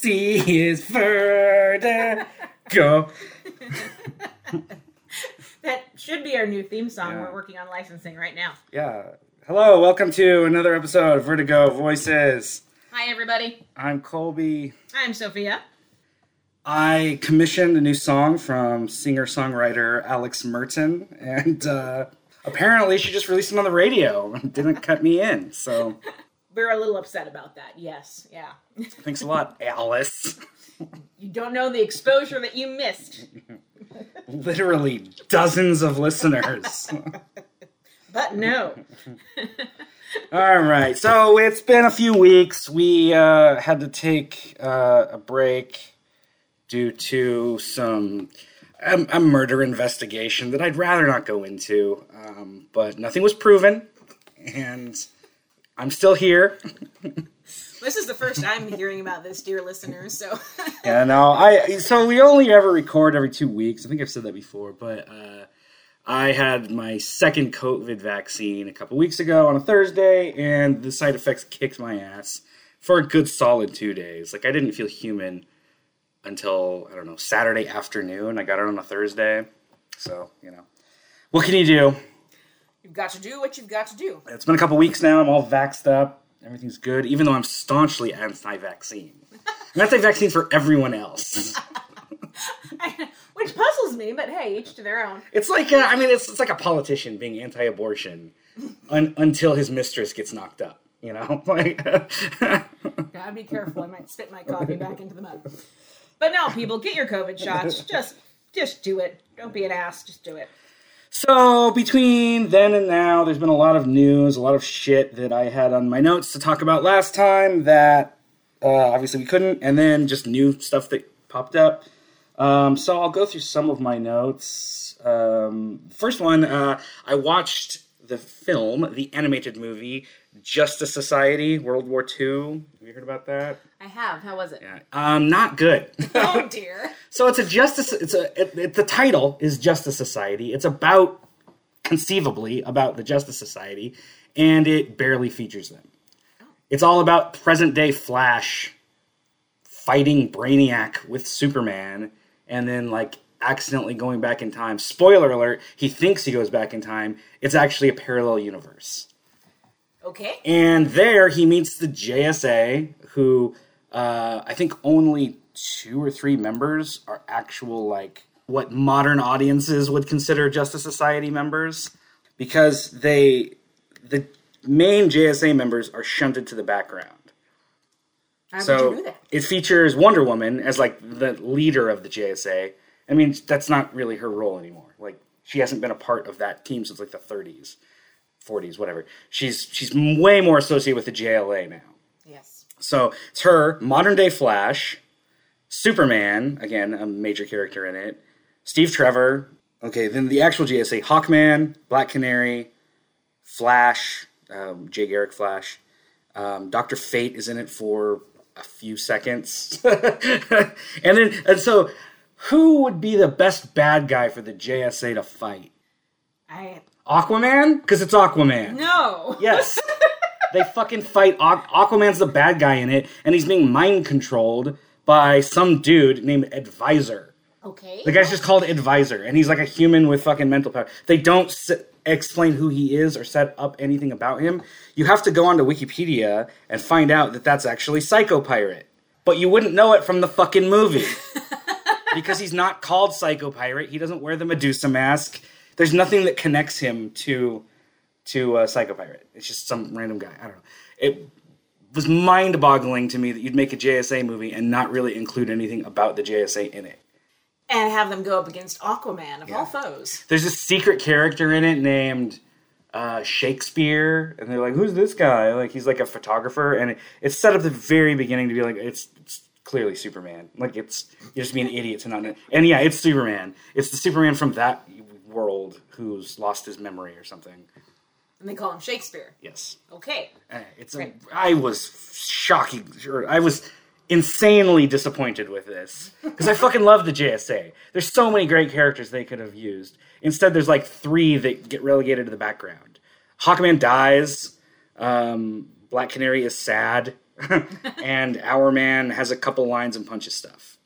see is vertigo. That should be our new theme song. Yeah. We're working on licensing right now. Yeah. Hello, welcome to another episode of Vertigo Voices. Hi, everybody. I'm Colby. I'm Sophia. I commissioned a new song from singer songwriter Alice Merton, and uh, apparently she just released it on the radio and didn't cut me in. So We're a little upset about that. Yes. Yeah. thanks a lot, Alice. You don't know the exposure that you missed. Literally dozens of listeners. But no. All right, so it's been a few weeks. We uh, had to take uh, a break due to some a, a murder investigation that I'd rather not go into, um, but nothing was proven, and I'm still here. This is the first I'm hearing about this, dear listeners. So Yeah, no, I so we only ever record every two weeks. I think I've said that before, but uh, I had my second COVID vaccine a couple weeks ago on a Thursday, and the side effects kicked my ass for a good solid two days. Like I didn't feel human until I don't know Saturday afternoon. I got it on a Thursday, so you know, what can you do? You've got to do what you've got to do. It's been a couple weeks now. I'm all vaxxed up. Everything's good, even though I'm staunchly anti-vaccine. I'm anti-vaccine for everyone else. Which puzzles me, but hey, each to their own. It's like uh, I mean, it's, it's like a politician being anti-abortion un, until his mistress gets knocked up. You know, like Gotta be careful. I might spit my coffee back into the mug. But no, people, get your COVID shots. Just, just do it. Don't be an ass. Just do it. So. Between then and now, there's been a lot of news, a lot of shit that I had on my notes to talk about last time that uh, obviously we couldn't, and then just new stuff that popped up. Um, so I'll go through some of my notes. Um, first one, uh, I watched the film, the animated movie Justice Society, World War II. Have you heard about that? I have. How was it? Yeah. Um, not good. Oh dear. so it's a justice. It's a. It, it, the title is Justice Society. It's about conceivably about the Justice Society, and it barely features them. It's all about present day Flash fighting Brainiac with Superman, and then like accidentally going back in time. Spoiler alert: he thinks he goes back in time. It's actually a parallel universe. Okay. And there he meets the JSA, who uh, I think only two or three members are actual, like, what modern audiences would consider Justice Society members. Because they, the main JSA members are shunted to the background. How So that? it features Wonder Woman as, like, the leader of the JSA. I mean, that's not really her role anymore. Like, she hasn't been a part of that team since, like, the 30s. 40s, whatever. She's she's way more associated with the JLA now. Yes. So it's her, modern day Flash, Superman, again, a major character in it, Steve Trevor, okay, then the actual JSA, Hawkman, Black Canary, Flash, um, Jay Garrick Flash, um, Dr. Fate is in it for a few seconds. and then, and so who would be the best bad guy for the JSA to fight? I Aquaman? Because it's Aquaman. no. Yes. they fucking fight. Aqu- Aquaman's the bad guy in it, and he's being mind controlled by some dude named Advisor. Okay. The guy's just called Advisor, and he's like a human with fucking mental power. They don't s- explain who he is or set up anything about him. You have to go onto Wikipedia and find out that that's actually Psycho Pirate. But you wouldn't know it from the fucking movie. because he's not called Psycho Pirate. He doesn't wear the Medusa mask. There's nothing that connects him to to uh, Psycho Pirate. It's just some random guy. I don't know. It was mind-boggling to me that you'd make a JSA movie and not really include anything about the JSA in it. and have them go up against Aquaman of all foes. There's a secret character in it named uh, Shakespeare, and they're like, "Who's this guy?" Like he's like a photographer, and it, it's set up at the very beginning to be like it's, it's clearly Superman. Like it's you just be an idiot to not know. And yeah, it's Superman. It's the Superman from that world who's lost his memory or something. And they call him Shakespeare. Yes, Okay. Uh, it's a. Right. I was shocking. Sure, I was insanely disappointed with this because I fucking love the JSA. There's so many great characters they could have used. Instead, there's like three that get relegated to the background. Hawkman dies. Um, Black Canary is sad and Hourman has a couple lines and punches stuff.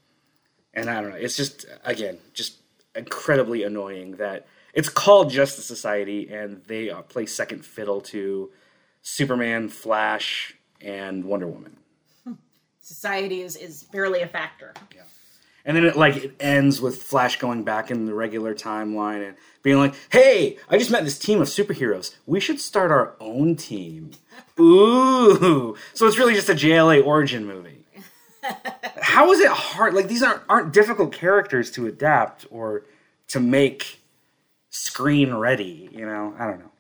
And I don't know. It's just again just incredibly annoying that it's called Justice Society and they uh, play second fiddle to Superman, Flash, and Wonder Woman. Society is, is barely a factor. Yeah. And then it like it ends with Flash going back in the regular timeline and being like, "Hey, I just met this team of superheroes. We should start our own team." Ooh, so it's really just a JLA origin movie. How is it hard? Like these aren't aren't difficult characters to adapt or to make screen ready. You know, I don't know.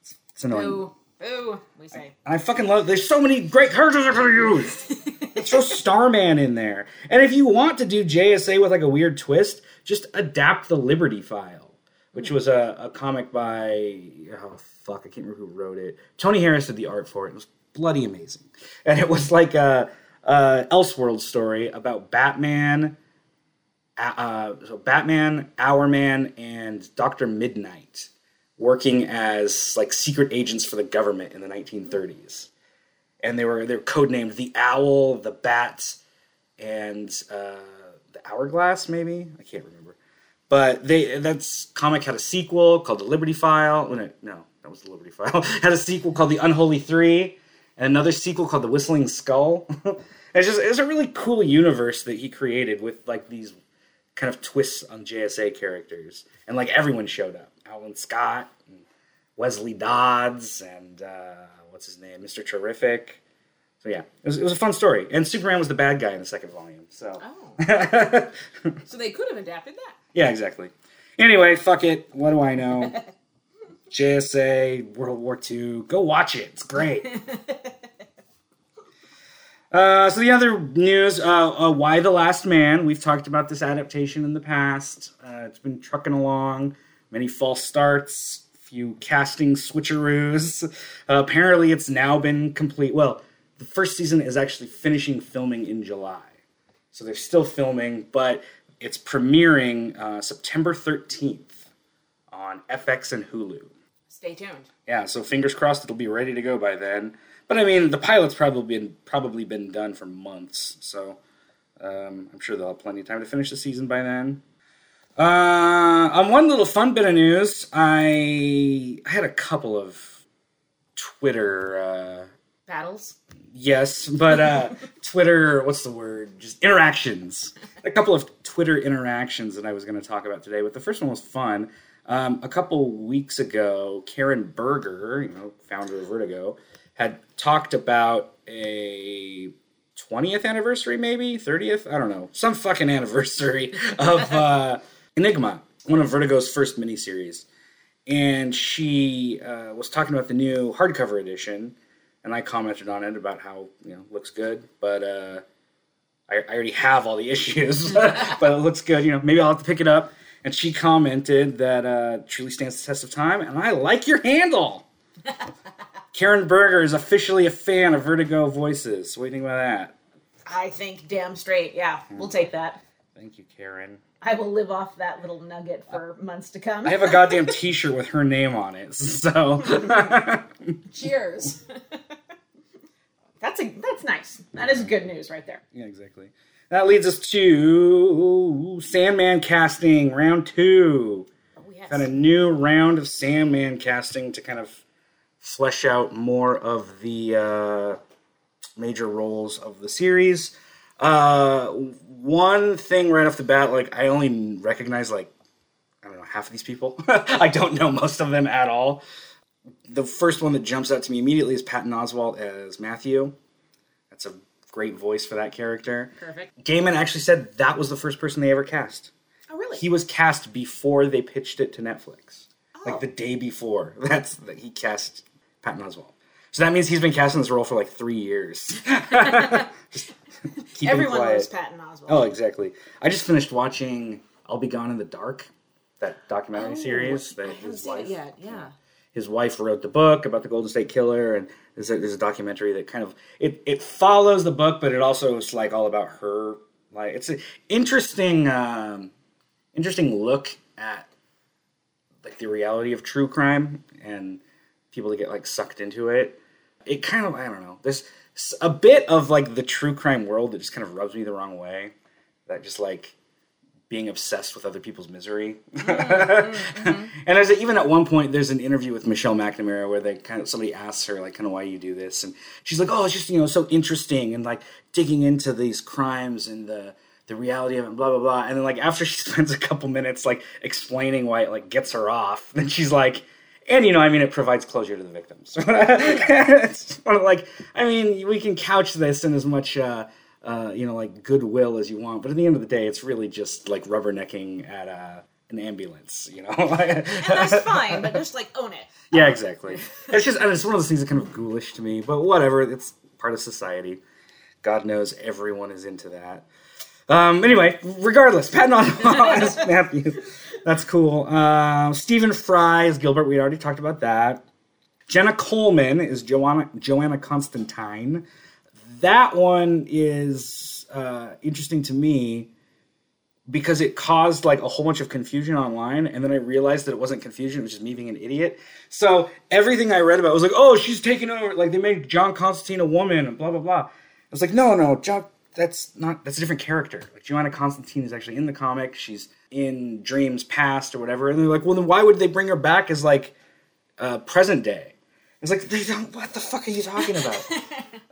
It's, it's annoying. Boo. Boo, we say. And I fucking love. There's so many great characters I could have used. Throw Starman in there, and if you want to do JSA with like a weird twist, just adapt the Liberty File, which was a, a comic by oh fuck, I can't remember who wrote it. Tony Harris did the art for it. It was bloody amazing, and it was like a, a Elseworld story about Batman. Uh, so Batman, Hourman, and Doctor Midnight working as like secret agents for the government in the 1930s, and they were they were codenamed the Owl, the Bat, and uh, the Hourglass. Maybe I can't remember, but they that's comic had a sequel called the Liberty File. Oh, no, no, that was the Liberty File. had a sequel called the Unholy Three, and another sequel called the Whistling Skull. it's just it's a really cool universe that he created with like these kind of twists on JSA characters, and like everyone showed up. Alan Scott, and Wesley Dodds, and uh, what's his name, Mister Terrific. So yeah, it was, it was a fun story, and Superman was the bad guy in the second volume. So Oh. so they could have adapted that. yeah, exactly. Anyway, fuck it. What do I know? JSA, World War II. Go watch it. It's great. Uh, so the other news, uh, uh, Y the Last Man? We've talked about this adaptation in the past. Uh, it's been trucking along. Many false starts, few casting switcheroos. Uh, apparently, it's now been complete. Well, the first season is actually finishing filming in July, so they're still filming, but it's premiering uh, September thirteenth on FX and Hulu. Stay tuned. Yeah, so fingers crossed it'll be ready to go by then. But I mean, the pilot's probably been probably been done for months, so um, I'm sure they'll have plenty of time to finish the season by then. Uh, on one little fun bit of news, I, I had a couple of Twitter, uh, Battles. Yes, but uh, Twitter, what's the word? Just interactions. A couple of Twitter interactions that I was going to talk about today, but the first one was fun. Um, a couple weeks ago, Karen Berger, you know, founder of Vertigo, had talked about a 20th anniversary, maybe 30th, I don't know, some fucking anniversary of uh, Enigma, one of Vertigo's first miniseries. And she uh, was talking about the new hardcover edition, and I commented on it about how you know looks good, but uh, I, I already have all the issues, but it looks good. You know, maybe I'll have to pick it up. And she commented that uh, truly stands the test of time, and I like your handle. Karen Berger is officially a fan of Vertigo voices. What do you think about that? I think damn straight. Yeah, we'll take that. Thank you, Karen. I will live off that little nugget for months to come. I have a goddamn T-shirt with her name on it, so Cheers. That's a that's nice. That is good news right there. yeah, exactly. That leads us to Sandman casting round two. Oh yes. Got a new round of Sandman casting to kind of flesh out more of the uh, major roles of the series. Uh, one thing right off the bat, like I only recognize like I don't know half of these people. I don't know most of them at all. The first one that jumps out to me immediately is Patton Oswalt as Matthew. That's a great voice for that character. Perfect. Gaiman actually said that was the first person they ever cast. Oh really? He was cast before they pitched it to Netflix. Oh. Like the day before. That's that he cast Patton Oswalt. So that means he's been cast in this role for like three years. Just Everyone loves Patton Oswalt. Oh, exactly. I just finished watching "I'll Be Gone in the Dark," that documentary oh, series that Oh, I haven't his wife it yet. Yeah. His wife wrote the book about the Golden State Killer, and there's a, there's a documentary that kind of it it follows the book, but it also is like all about her. Like it's an interesting um, interesting look at like the reality of true crime and people that get like sucked into it. It kind of I don't know. There's a bit of like the true crime world that just kind of rubs me the wrong way. That just like being obsessed with other people's misery. Mm-hmm. Mm-hmm. and there's a, even at one point there's an interview with Michelle McNamara where they kind of somebody asks her like kind of why you do this? And she's like oh it's just you know so interesting and like digging into these crimes and the the reality of it and blah blah blah. And then like after she spends a couple minutes like explaining why it like gets her off then mm-hmm. she's like and you know I mean it provides closure to the victims. It's one of like I mean we can couch this in as much uh uh, you know, like goodwill as you want, but at the end of the day, it's really just like rubbernecking at uh, an ambulance, you know. And that's fine, but just like own it. Yeah, exactly. It's just it's one of those things that kind of ghoulish to me, but whatever. It's part of society. God knows everyone is into that. Um, anyway, regardless, Patton Oswalt as Matthew. That's cool. Uh, Stephen Fry is Gilbert. We already talked about that. Jenna Coleman is Joanna Joanna Constantine. That one is uh, interesting to me because it caused like a whole bunch of confusion online and then i realized that it wasn't confusion it was just me being an idiot. So everything i read about was like oh she's taking over like they made john constantine a woman and blah blah blah. I was like no no john that's not that's a different character. Like joanna constantine is actually in the comic she's in dreams past or whatever and they're like well then why would they bring her back as like uh, present day it's like they don't what the fuck are you talking about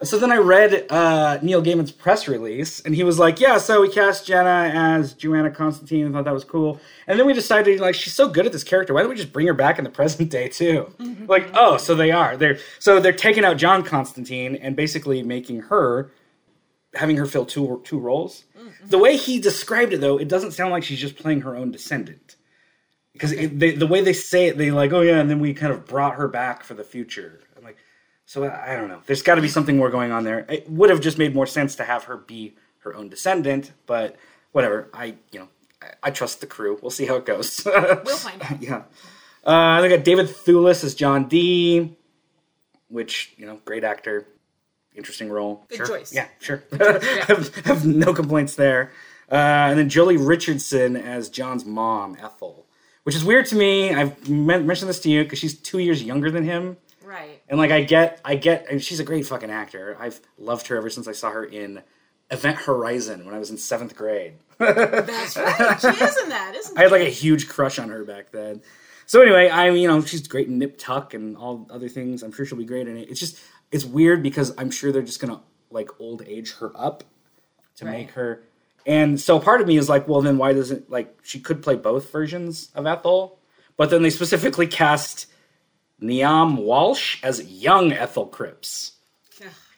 so then I read uh, Neil Gaiman's press release, and he was like, "Yeah, so we cast Jenna as Joanna Constantine, and thought that was cool." And then we decided, like, she's so good at this character. Why don't we just bring her back in the present day too? Like, oh, so they are. They're so they're taking out John Constantine and basically making her having her fill two two roles. The way he described it, though, it doesn't sound like she's just playing her own descendant. Because they, the way they say it, they like, oh yeah, and then we kind of brought her back for the future. I'm like, so I I don't know. There's got to be something more going on there. It would have just made more sense to have her be her own descendant, but whatever. I you know I, I trust the crew. We'll see how it goes. We'll find out. yeah. Uh, they got David Thewlis as John Dee, which you know, great actor, interesting role. Good sure. choice. Yeah, sure. have, have no complaints there. Uh, and then Joely Richardson as John's mom, Ethel, which is weird to me. I've mentioned this to you because she's two years younger than him. Right. And like I get, I get, and she's a great fucking actor. I've loved her ever since I saw her in Event Horizon when I was in seventh grade. That's right. She is in that, isn't I had like a huge crush on her back then. So anyway, I mean, you know she's great in Nip Tuck and all other things. I'm sure she'll be great in it. It's just it's weird because I'm sure they're just gonna like old age her up to Right. make her. And so part of me is like, well, then why doesn't like she could play both versions of Ethel? But then they specifically cast Niamh Walsh as young Ethel Cripps.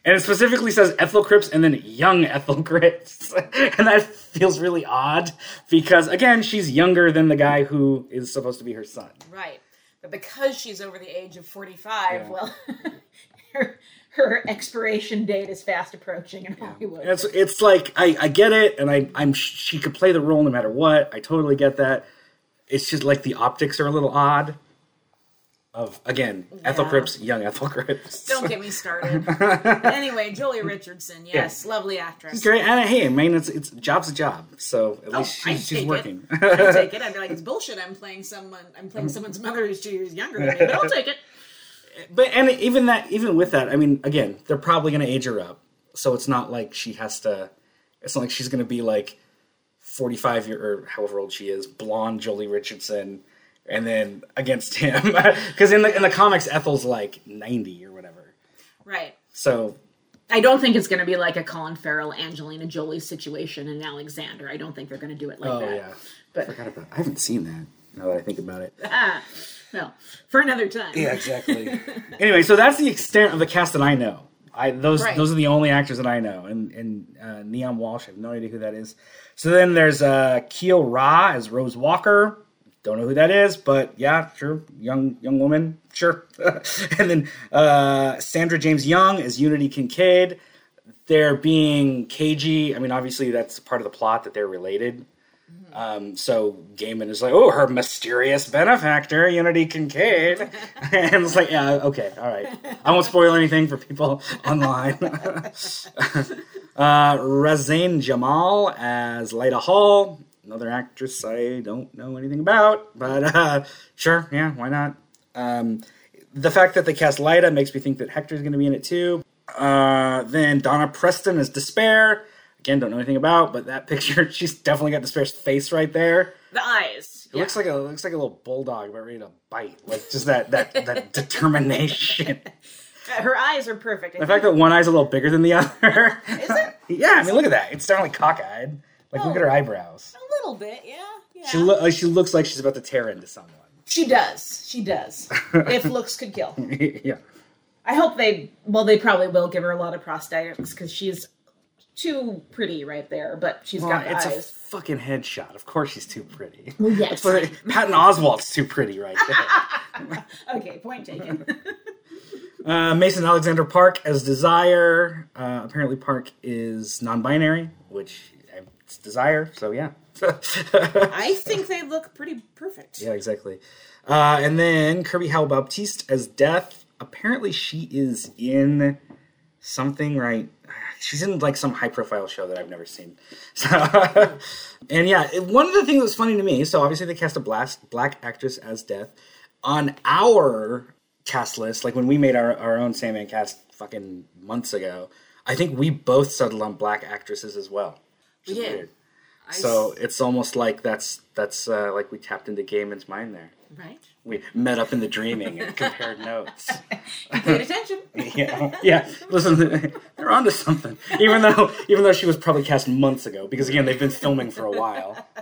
And it specifically says Ethel Cripps and then young Ethel Cripps. and that feels really odd because, again, she's younger than the guy who is supposed to be her son. Right. But because she's over the age of 45, Yeah. well, her, her expiration date is fast approaching in Hollywood. It's, it's like, I, I get it, and I, I'm she could play the role no matter what. I totally get that. It's just like the optics are a little odd. Of, again, Ethel Yeah. Cripps, young Ethel Cripps. Don't get me started. Anyway, Joely Richardson, yes, lovely actress. It's great. And hey, I mean, it's, it's job's a job. So at Oh, least I'd she's, she's working. I'd take it. I'd be like, it's bullshit. I'm playing someone. I'm playing someone's mother who's two years younger than me, but I'll take it. But and even that even with that i mean again they're probably going to age her up so it's not like she has to it's not like she's going to be like 45 year or however old she is blonde joely richardson and then against him because in the in the comics ethel's like 90 or whatever Right. so I don't think it's going to be like a Colin Farrell, Angelina Jolie situation in Alexander. I don't think they're going to do it like oh that. yeah But I forgot about i haven't seen that now that i think about it well, for another time. Yeah, exactly. anyway, so that's the extent of the cast that I know. I those Right. those are the only actors that I know, and and uh, Niamh Walsh. I have no idea who that is. So then there's uh, Kyo Ra as Rose Walker. Don't know who that is, but yeah, sure, young young woman, sure. and then uh, Sandra James Young as Unity Kincaid. They're being cagey. I mean, obviously that's part of the plot that they're related. Um, so Gaiman is like, oh, her mysterious benefactor, Unity Kincaid. and it's like, yeah, okay, all right. I won't spoil anything for people online. uh, Razane Jammal as Lyta Hall, another actress I don't know anything about, but uh, sure, yeah, why not? Um, the fact that they cast Lyta makes me think that Hector's going to be in it too. Uh, then Donna Preston as Despair. Again, don't know anything about, but that picture, she's definitely got Despair's face right there. The eyes. It looks like a looks like a little bulldog about ready to bite. Like just that that that determination. Her eyes are perfect. The fact that one eye's a little bigger than the other. Is it? yeah, I mean, look at that. It's definitely cockeyed. Like, look at her oh, eyebrows. A little bit, yeah. yeah. She lo- like she looks like she's about to tear into someone. She does. She does. if looks could kill. yeah. I hope they. Well, they probably will give her a lot of prosthetics because she's too pretty right there. But she's Well, got the it's a fucking headshot. Of course, she's too pretty. Well, yes. But Patton Oswalt's too pretty right there. okay, point taken. Uh, Mason Alexander Park as Desire. Uh, apparently, Park is non-binary, which uh, it's Desire. So yeah. I think they look pretty perfect. Yeah, exactly. Uh, and then Kirby Howell Baptiste as Death. Apparently, she is in something, right? She's in like some high profile show that I've never seen. So, and yeah, it- one of the things that's funny to me. So obviously they cast a black black actress as Death on our cast list. Like when we made our, our own Sandman cast fucking months ago. I think we both settled on black actresses as well. which We is did. weird. I So s- it's almost like that's that's uh, like we tapped into Gaiman's mind there. right. We met up in the dreaming and compared notes. You paid attention. Yeah, yeah. Listen, they're onto something. Even though, even though she was probably cast months ago, because again, they've been filming for a while.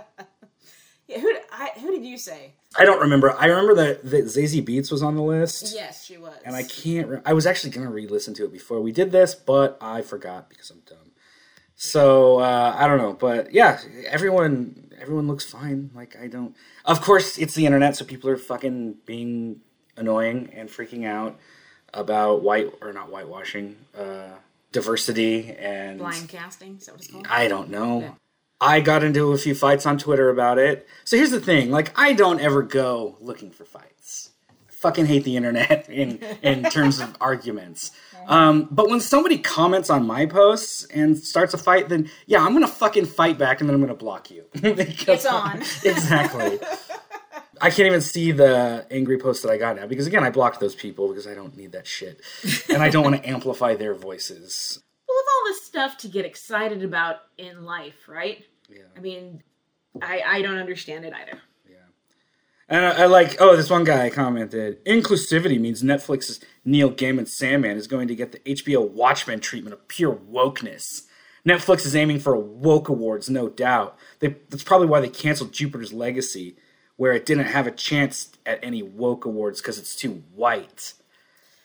Yeah, who, I, who did you say? I don't remember. I remember that, that Zazie Beetz was on the list, Yes, she was. and I can't. Re- I was actually gonna re-listen to it before we did this, but I forgot because I'm dumb. So uh, I don't know, but yeah, everyone, everyone looks fine. Like I don't. Of course, it's the internet, so people are fucking being annoying and freaking out about white or not whitewashing, uh, diversity and Blind casting, is that what it's called? I don't know. Yeah. I got into a few fights on Twitter about it. So here's the thing: like, I don't ever go looking for fights. Fucking hate the internet in in terms of arguments. Um, but when somebody comments on my posts and starts a fight, then yeah, I'm gonna fucking fight back, and then I'm gonna block you. It's on. exactly. I can't even see the angry posts that I got now because again, I blocked those people because I don't need that shit, and I don't want to amplify their voices. Well, with all this stuff to get excited about in life, right? Yeah. I mean, I I don't understand it either. And I, I like, oh, this one guy commented, inclusivity means Netflix's Neil Gaiman Sandman is going to get the HBO Watchmen treatment of pure wokeness. Netflix is aiming for a woke awards, no doubt. They, that's probably why they canceled Jupiter's Legacy, where it didn't have a chance at any woke awards because it's too white.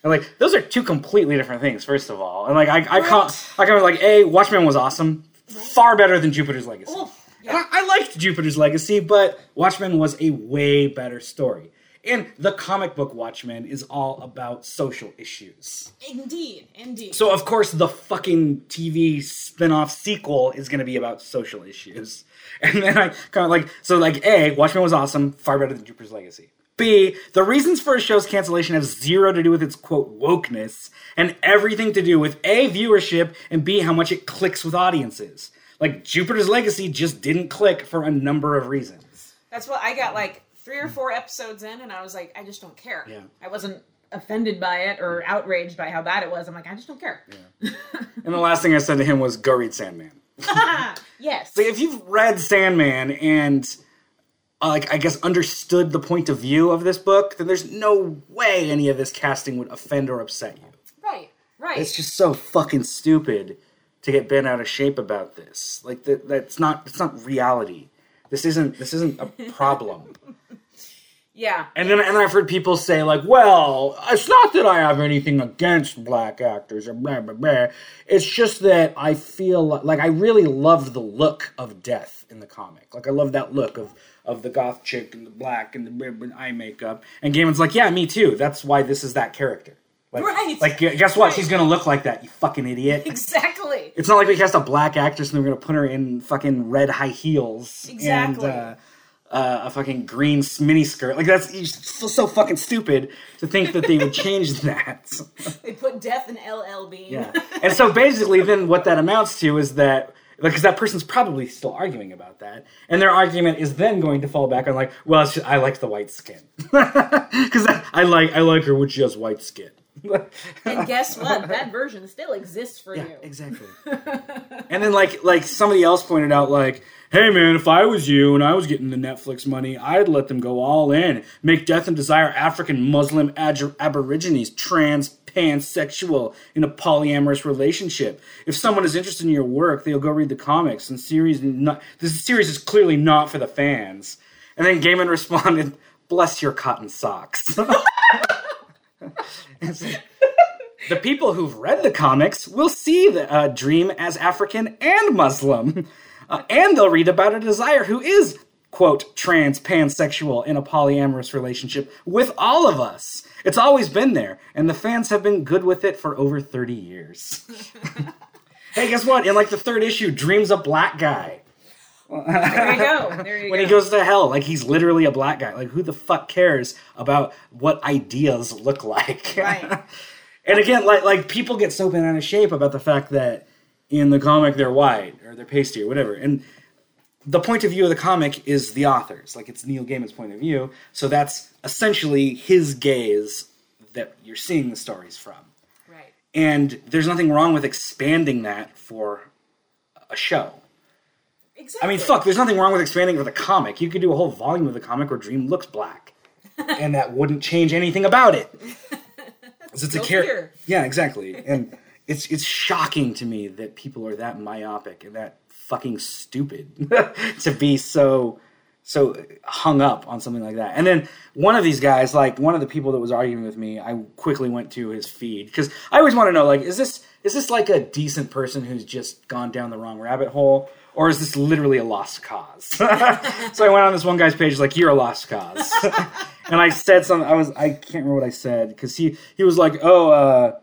And like, those are two completely different things, first of all. And like, I, I, call, I comment like, a Watchmen was awesome, far better than Jupiter's Legacy. Oh, I liked Jupiter's Legacy, but Watchmen was a way better story. And the comic book Watchmen is all about social issues. Indeed, indeed. So, of course, the fucking TV spin off sequel is going to be about social issues. And then I kind of like, so like, A, Watchmen was awesome, far better than Jupiter's Legacy. B, the reasons for a show's cancellation have zero to do with its quote wokeness and everything to do with A, viewership, and B, how much it clicks with audiences. Like, Jupiter's Legacy just didn't click for a number of reasons. That's what I got like three or four episodes in, and I was like, I just don't care. Yeah. I wasn't offended by it or outraged by how bad it was. I'm like, I just don't care. Yeah. And the last thing I said to him was, go read Sandman. yes. if you've read Sandman and uh, like I guess understood the point of view of this book, then there's no way any of this casting would offend or upset you. Right. Right. It's just so fucking stupid to get bent out of shape about this. Like that that's not it's not reality. This isn't this isn't a problem. yeah. And then, and I've heard people say like, "Well, it's not that I have anything against black actors or blah blah blah. It's just that I feel li- like I really love the look of Death in the comic. Like I love that look of of the goth chick and the black and the eye makeup. And Gaiman's like, "Yeah, me too. That's why this is that character." Like, Right. Like, guess what? Right. She's gonna look like that. You fucking idiot. Exactly. It's not like we cast a black actress and we're gonna put her in fucking red high heels Exactly. and uh, uh, a fucking green mini skirt. Like that's so, so fucking stupid to think that they would change that. They put death in LL Bean. yeah, and so basically, then what that amounts to is that. Because that person's probably still arguing about that, and their argument is then going to fall back on like, well, it's just, I like the white skin, because I like I like her when she has white skin. And guess what? That version still exists for yeah, you. exactly. and then like like somebody else pointed out like, hey man, if I was you and I was getting the Netflix money, I'd let them go all in, make Death and Desire African Muslim Aborigines trans pansexual in a polyamorous relationship. If someone is interested in your work, they'll go read the comics and series. Not, this series is clearly not for the fans. And then Gaiman responded, "Bless your cotton socks." The people who've read the comics will see the uh, Dream as African and Muslim, uh, and they'll read about a desire who is quote trans pansexual in a polyamorous relationship with all of us. It's always been there, and the fans have been good with it for over thirty years. hey, guess what? In like the third issue, Dream's a black guy. There you go. There you when go. he goes to hell, like he's literally a black guy. Like who the fuck cares about what ideas look like? Right. and again, like like people get so bent out of shape about the fact that in the comic they're white or they're pasty or whatever. And the point of view of the comic is the author's. Like it's Neil Gaiman's point of view. So that's essentially his gaze that you're seeing the stories from. right. And there's nothing wrong with expanding that for a show. Exactly. I mean, fuck, there's nothing wrong with expanding with a comic. You could do a whole volume of the comic where Dream looks black. and that wouldn't change anything about it. It's a character. Yeah, exactly. And it's it's shocking to me that people are that myopic and that fucking stupid to be so so hung up on something like that. And then one of these guys, like one of the people that was arguing with me, I quickly went to his feed because I always want to know, like, is this is this like a decent person who's just gone down the wrong rabbit hole, or is this literally a lost cause? so I went on this one guy's page, like, you're a lost cause, and I said something. I was I can't remember what I said because he he was like, oh. uh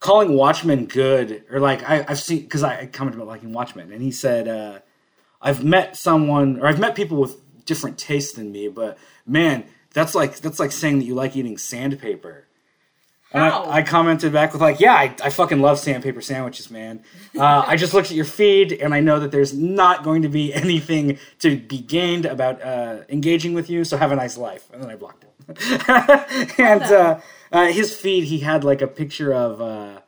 calling Watchmen good, or like I, I've seen because I, I commented about liking Watchmen, and he said uh, I've met someone or I've met people with different tastes than me, but man, that's like that's like saying that you like eating sandpaper. And I, I commented back with like, yeah, I, I fucking love sandpaper sandwiches, man. Uh, I just looked at your feed and I know that there's not going to be anything to be gained about uh, engaging with you. So have a nice life. And then I blocked it. and uh, uh, his feed, he had like a picture of uh,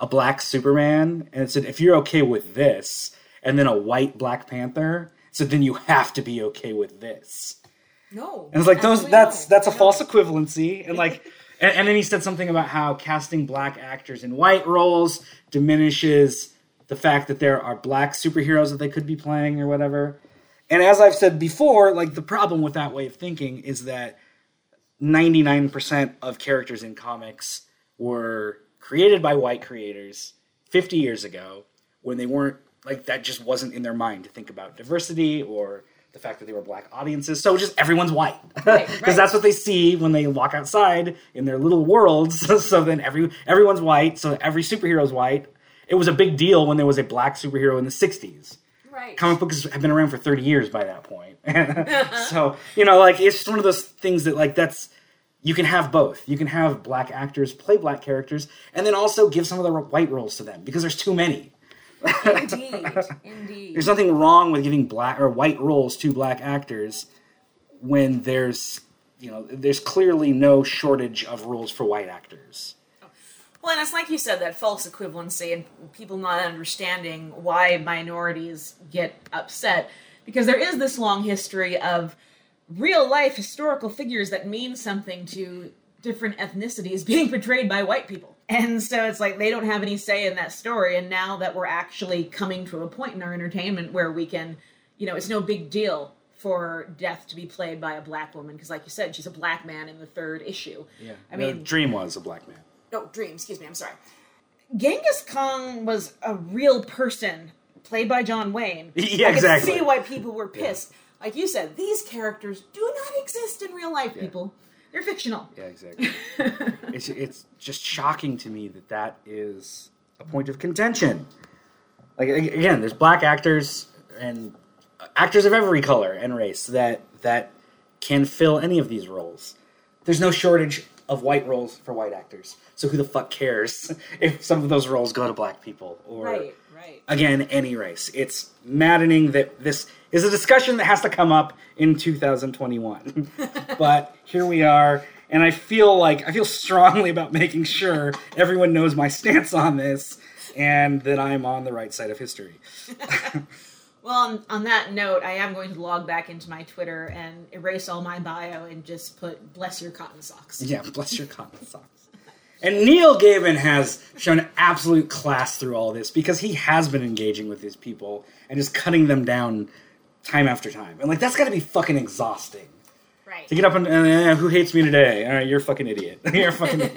a black Superman, and it said, "If you're okay with this," and then a white Black Panther. So then you have to be okay with this. no. And it's like those that's no. that's a No. false equivalency. And like and, and then he said something about how casting black actors in white roles diminishes the fact that there are black superheroes that they could be playing or whatever. And as I've said before, like the problem with that way of thinking is that 99% of characters in comics were created by white creators 50 years ago when they weren't like that just wasn't in their mind to think about diversity or the fact that they were black audiences so just everyone's white because Right, right. that's what they see when they walk outside in their little worlds so then every everyone's white so every superhero's white it was a big deal when there was a black superhero in the 60s Right. comic books have been around for 30 years by that point. Uh-huh. so, you know, like it's just one of those things that like that's you can have both. You can have black actors play black characters and then also give some of the white roles to them because there's too many. Indeed. Indeed. There's nothing wrong with giving black or white roles to black actors when there's, you know, there's clearly no shortage of roles for white actors. Well, and it's like you said, that false equivalency and people not understanding why minorities get upset. Because there is this long history of real life historical figures that mean something to different ethnicities being portrayed by white people. And so it's like they don't have any say in that story. And now that we're actually coming to a point in our entertainment where we can, you know, it's no big deal for death to be played by a black woman. Because, like you said, she's a black man in the third issue. Yeah. I The mean, Dream was a black man. no dream excuse me i'm sorry genghis khan was a real person played by john wayne Yeah, I could exactly. see why people were pissed like you said these characters do not exist in real life people they're fictional Yeah, exactly. it's it's just shocking to me that that is a point of contention. Like again, there's black actors and uh, actors of every color and race that that can fill any of these roles. There's no shortage of white roles for white actors. So who the fuck cares if some of those roles go to black people or right right again any race it's maddening that this is a discussion that has to come up in 2021 but here we are and I feel like I feel strongly about making sure everyone knows my stance on this and that I'm on the right side of history. Well, on, on that note, I am going to log back into my Twitter and erase all my bio and just put "bless your cotton socks." Yeah, bless your cotton socks. And Neil Gaiman has shown absolute class through all this because he has been engaging with these people and just cutting them down time after time. And like that's got to be fucking exhausting. Right. To get up and uh, who hates me today? All right, you're a fucking idiot. you're a fucking.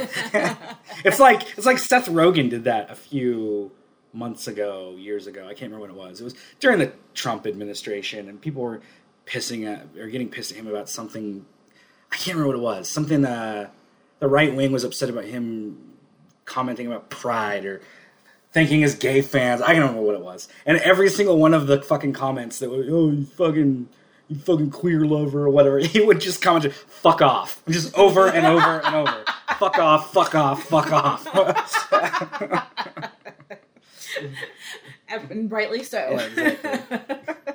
it's like it's like Seth Rogen did that a few months ago, years ago. I can't remember when it was. It was during the Trump administration, and people were pissing at or getting pissed at him about something. I can't remember what it was. Something uh, the right wing was upset about him commenting about pride or thanking his gay fans. I don't remember what it was. And every single one of the fucking comments that were, oh, you fucking, you fucking queer lover or whatever, he would just comment, fuck off. Just over and over and over. fuck off, fuck off, fuck off. and rightly so. Yeah, exactly.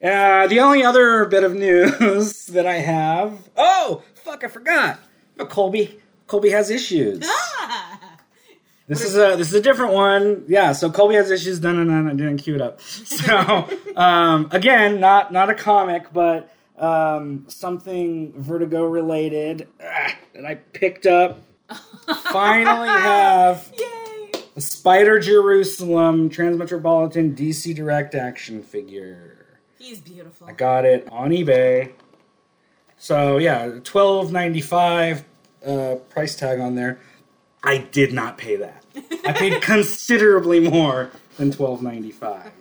yeah. Uh, the only other bit of news that I have. Oh, fuck, I forgot. But Colby. Colby has issues. Ah! This is a this is a different one. Yeah, so Colby has issues. No, no, no, I didn't cue it up. So um, again, not not a comic, but um, something Vertigo related ah, that I picked up. Finally have Yay! a Spider Jerusalem Transmetropolitan DC Direct action figure. He's beautiful. I got it on eBay. So yeah, twelve ninety five uh, price tag on there. I did not pay that. I paid considerably more than twelve ninety five.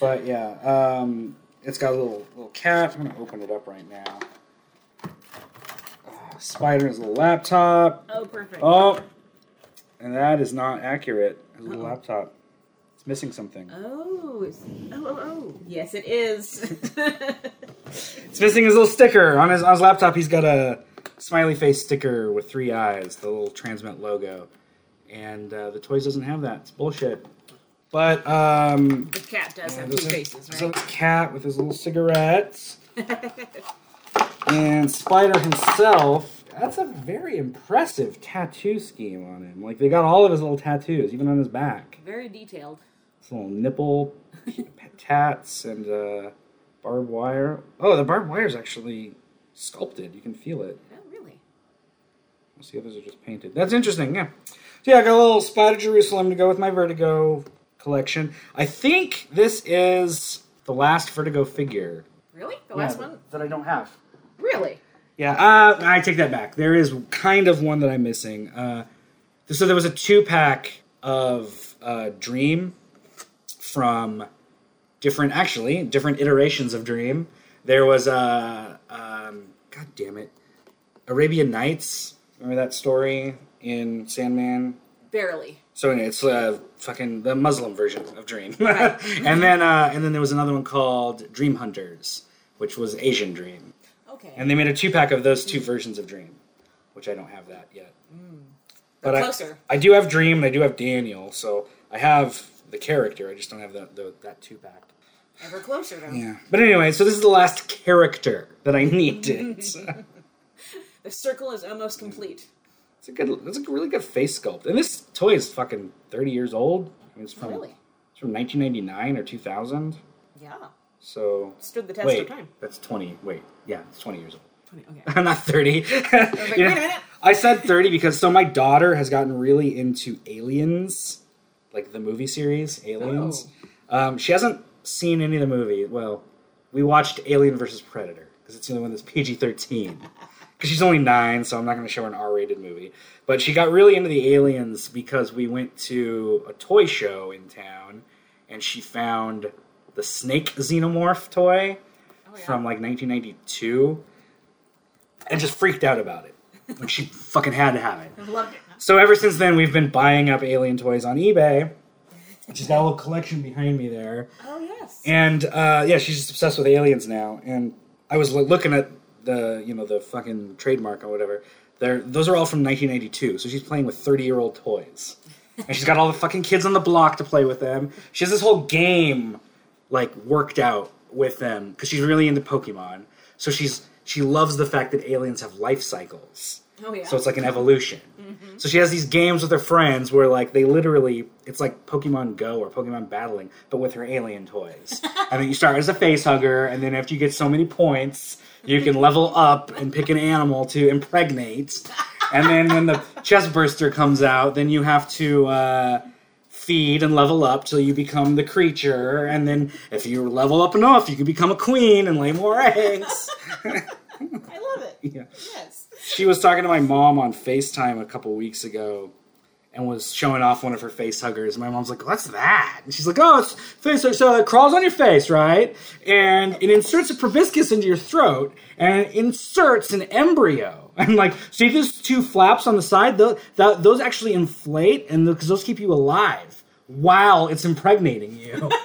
But yeah, um, it's got a little little cat. I'm gonna open it up right now. Uh, Spider's little laptop. Oh, perfect. Oh, and that is not accurate. His little laptop. It's missing something. Oh, it's, oh, oh, oh. Yes, it is. It's missing his little sticker on his on his laptop. He's got a smiley face sticker with three eyes, the little Transmet logo, and uh, the toys doesn't have that. It's bullshit. But um, the cat does yeah, have two faces, there's a cat with his little cigarettes, and Spider himself. That's a very impressive tattoo scheme on him. Like they got all of his little tattoos, even on his back. Very detailed. His little nipple tats and uh, barbed wire. Oh, the barbed wire is actually sculpted. You can feel it. Oh, really? The others are just painted. That's interesting, yeah. So yeah, I got a little Spider Jerusalem to go with my Vertigo collection. I think this is the last Vertigo figure. Really? The last Yeah, one? that I don't have. Really? Yeah, uh, I take that back. There is kind of one that I'm missing. Uh, so there was a two pack of uh, Dream from different, actually, different iterations of Dream. There was a, um, God damn it, Arabian Nights. Remember that story in Sandman? Barely. So anyway, it's uh, fucking the Muslim version of Dream. Right. and then uh, and then there was another one called Dream Hunters, which was Asian Dream. Okay. And they made a two pack of those two versions of Dream, which I don't have that yet. But I. I do have Dream and I do have Daniel, so I have the character. I just don't have the, the that two pack. Ever closer, though. Yeah. But anyway, so this is the last character that I needed. it's The circle is almost complete. It's a good. It's a really good face sculpt, and this toy is fucking thirty years old. I mean, it's from Really? it's from nineteen ninety nine or two thousand. Yeah. So Stood the test wait, of time. that's twenty. Wait, yeah, it's twenty years old. 20, okay. I'm not 30. like, wait know, a minute. I said 30 because so my daughter has gotten really into Aliens, like the movie series Aliens. Oh. Um, she hasn't seen any of the movie. Well, we watched Alien versus Predator because it's the only one that's PG 13. Because she's only nine, so I'm not going to show her an R rated movie. But she got really into the aliens because we went to a toy show in town and she found the Snake Xenomorph toy Oh, yeah. from like 1992 and just freaked out about it. Like she fucking had to have it. I loved it. So ever since then, we've been buying up alien toys on eBay. She's got a little collection behind me there, Oh, yes. and uh, yeah, she's just obsessed with aliens now. And I was like, looking at the you know the fucking trademark or whatever. There, those are all from 1982. So she's playing with 30 year old toys, and she's got all the fucking kids on the block to play with them. She has this whole game like worked out with them because she's really into Pokemon. So she's she loves the fact that aliens have life cycles. Oh yeah. So it's like an evolution. So she has these games with her friends where like they literally it's like Pokemon Go or Pokemon battling, but with her alien toys. and then you start as a face hugger, and then after you get so many points, you can level up and pick an animal to impregnate. And then when the chest burster comes out, then you have to uh, feed and level up till you become the creature. And then if you level up enough, you can become a queen and lay more eggs. I love it. yeah Yes. She was talking to my mom on FaceTime a couple weeks ago and was showing off one of her face huggers. My mom's like, What's that? And she's like, Oh, it's face. So it crawls on your face, right? And it inserts a proboscis into your throat and inserts an embryo. And like, see these two flaps on the side? Those, those actually inflate and because those keep you alive while it's impregnating you.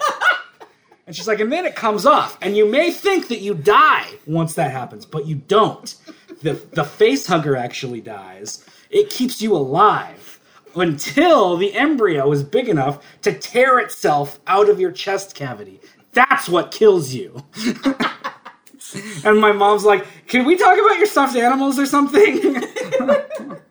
And she's like, and then it comes off, and you may think that you die once that happens, but you don't. The the face hugger actually dies. It keeps you alive until the embryo is big enough to tear itself out of your chest cavity. That's what kills you. and my mom's like, "Can we talk about your stuffed animals or something?"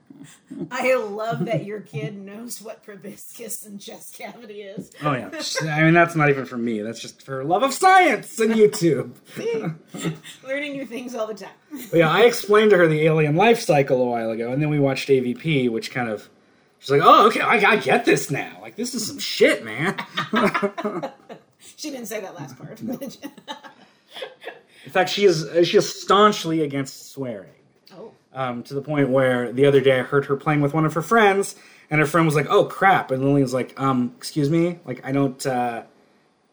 I love that your kid knows what proboscis and chest cavity is. oh yeah. I mean, that's not even for me. That's just for love of science and YouTube. Learning new things all the time. But yeah, I explained to her the alien life cycle a while ago, and then we watched AVP, which kind of she's like, "Oh, okay, I, I get this now. Like, this is some shit, man." She didn't say that last part. she? In fact, she is she is staunchly against swearing. Um, to the point where the other day I heard her playing with one of her friends, and her friend was like, "Oh crap!" And Lillian was like, "Um, excuse me, like I don't." Uh,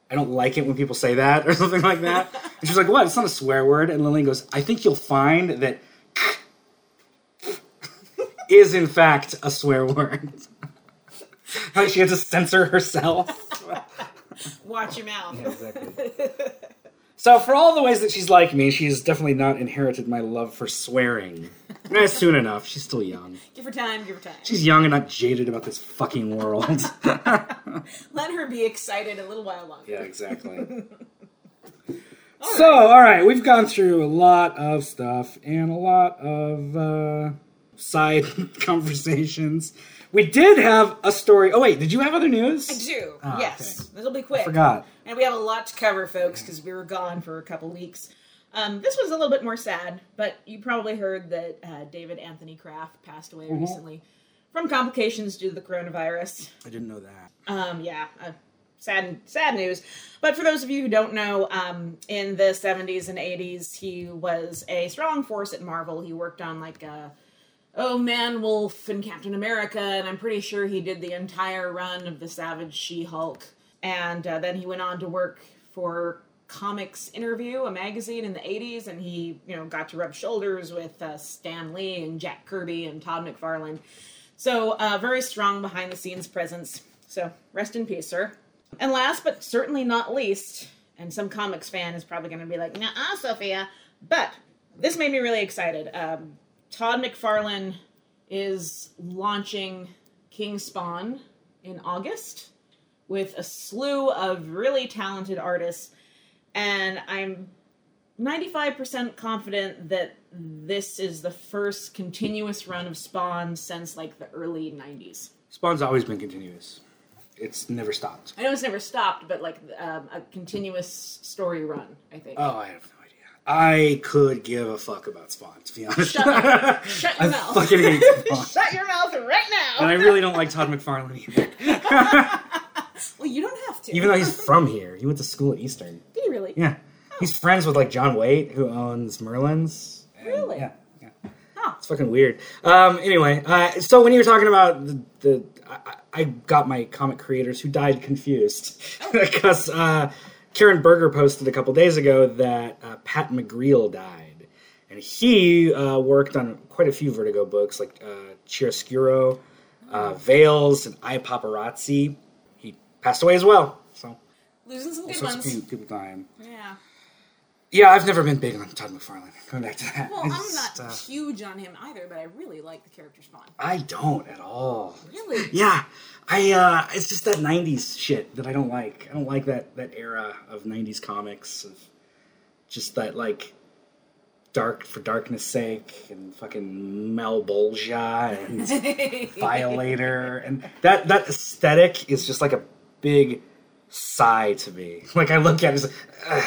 I don't like it when people say that or something like that. And she's like, "What? It's not a swear word." And Lillian goes, "I think you'll find that is in fact a swear word." Like she had to censor herself. Watch your mouth. exactly. So for all the ways that she's like me, she's definitely not inherited my love for swearing. Eh, soon enough. She's still young. Give her time, give her time. She's young and not jaded about this fucking world. Let her be excited a little while longer. yeah, exactly. so, all right, we've gone through a lot of stuff and a lot of uh, side conversations. We did have a story. Oh wait, did you have other news? I do. Ah, yes. okay. This'll be quick. Forgot. And we have a lot to cover, folks, because we were gone for a couple weeks. Um, this was a little bit more sad, but you probably heard that uh, David Anthony Kraft passed away Mm-hmm. recently from complications due to the coronavirus. I didn't know that. Um, yeah, uh, sad, sad news. But for those of you who don't know, um, in the 70s and 80s, he was a strong force at Marvel. He worked on like uh, Oh Man Wolf and Captain America, and I'm pretty sure he did the entire run of the Savage She-Hulk. And uh, then he went on to work for Comics Interview, a magazine in the 80s, and he, you know, got to rub shoulders with uh, Stan Lee and Jack Kirby and Todd McFarlane. So, uh, very strong behind the scenes presence. So, rest in peace, sir. And last but certainly not least, and some comics fan is probably going to be like, nah, Sophia, but this made me really excited. Um, Todd McFarlane is launching King Spawn in August with a slew of really talented artists, and I'm 95% confident that this is the first continuous run of Spawn since like the early 90s. Spawn's always been continuous. It's never stopped. I know it's never stopped, but like um, a continuous story run, I think. Oh, I have. I could give a fuck about Spawn, to be honest. Shut. Shut your I mouth. fucking hate Spawn. Shut your mouth right now. And I really don't like Todd McFarlane either. well, you don't have to. Even though he's from here. He went to school at Eastern. Did he really? Yeah. He's friends with like John Waite, who owns Merlin's. And, Really? Yeah. yeah. Huh. It's fucking weird. Um, anyway, uh, so when you were talking about the, the I, I got my comic creators who died confused because uh, Karen Berger posted a couple days ago that uh, Pat McGreal died, and he uh, worked on quite a few Vertigo books like uh, Chiaroscuro, uh, Veils, and I Paparazzi. He passed away as well. So Losing some good ones. people, people dying. Yeah. Yeah, I've never been big on Todd McFarlane. Going back to that. Well, I'm not uh, huge on him either, but I really like the character Spawn. I don't at all. Really? Yeah, I. uh It's just that '90s shit that I don't like. I don't like that that era of '90s comics of just that like Dark for Darkness Sake and fucking Malebolgia and Violator and that that aesthetic is just like a big sigh to me. Like I look at it, it's like.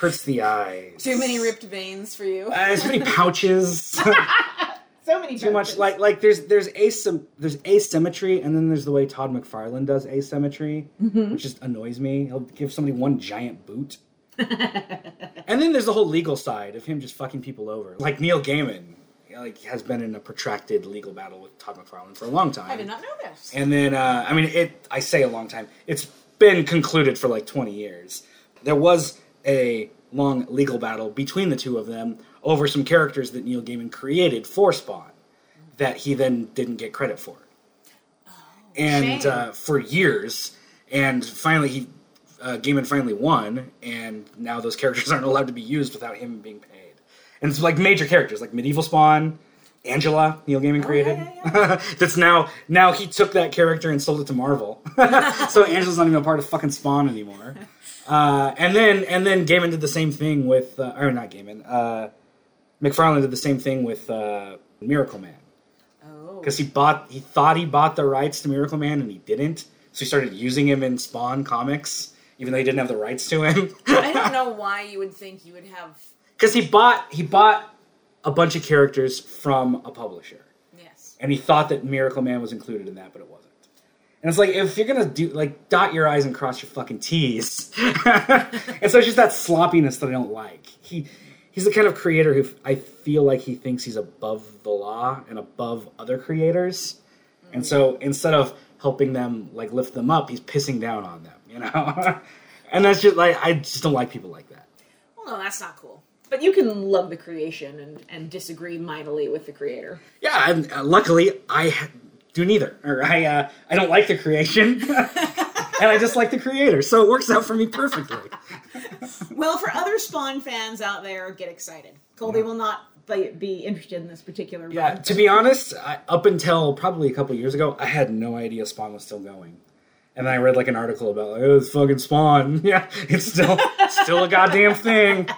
Hurts the eyes. Too many ripped veins for you. Uh, too many pouches. so many. too much like like there's there's asym there's asymmetry and then there's the way Todd McFarlane does asymmetry, which just annoys me. He'll give somebody one giant boot. and then there's the whole legal side of him just fucking people over. Like Neil Gaiman, like has been in a protracted legal battle with Todd McFarlane for a long time. I did not know this. And then, uh, I mean, it. I say a long time. It's been concluded for like 20 years. There was a long legal battle between the two of them over some characters that Neil Gaiman created for Spawn that he then didn't get credit for. and shame. uh, for years, and finally he, uh, Gaiman finally won, and now those characters aren't allowed to be used without him being paid. And it's like major characters, like Medieval Spawn, Angela, Neil Gaiman created. yeah, That's now now he took that character and sold it to Marvel, so Angela's not even a part of fucking Spawn anymore. Uh, and then and then Gaiman did the same thing with, uh, or not Gaiman, uh, McFarlane did the same thing with uh, Miracle Man Oh. because he bought he thought he bought the rights to Miracle Man and he didn't, so he started using him in Spawn comics even though he didn't have the rights to him. I don't know why you would think you would have. Because he bought he bought a bunch of characters from a publisher. Yes. and he thought that Miracle Man was included in that, but it wasn't. And it's like if you're gonna do like dot your I's and cross your fucking T's, and so it's just that sloppiness that I don't like. He he's the kind of creator who I feel like he thinks he's above the law and above other creators, and so instead of helping them like lift them up, he's pissing down on them, you know. and that's just like I just don't like people like that. Well, no, that's not cool. But you can love the creation and, and disagree mightily with the creator. Yeah, and uh, luckily I do neither. Or I uh, I don't like the creation, and I just like the creator, so it works out for me perfectly. Well, for other Spawn fans out there, get excited. Colby will not be, be interested in this particular Yeah, run. to be honest, I, up until probably a couple years ago, I had no idea Spawn was still going. And then I read like an article about like, oh, it's fucking Spawn. Yeah, it's still still a goddamn thing.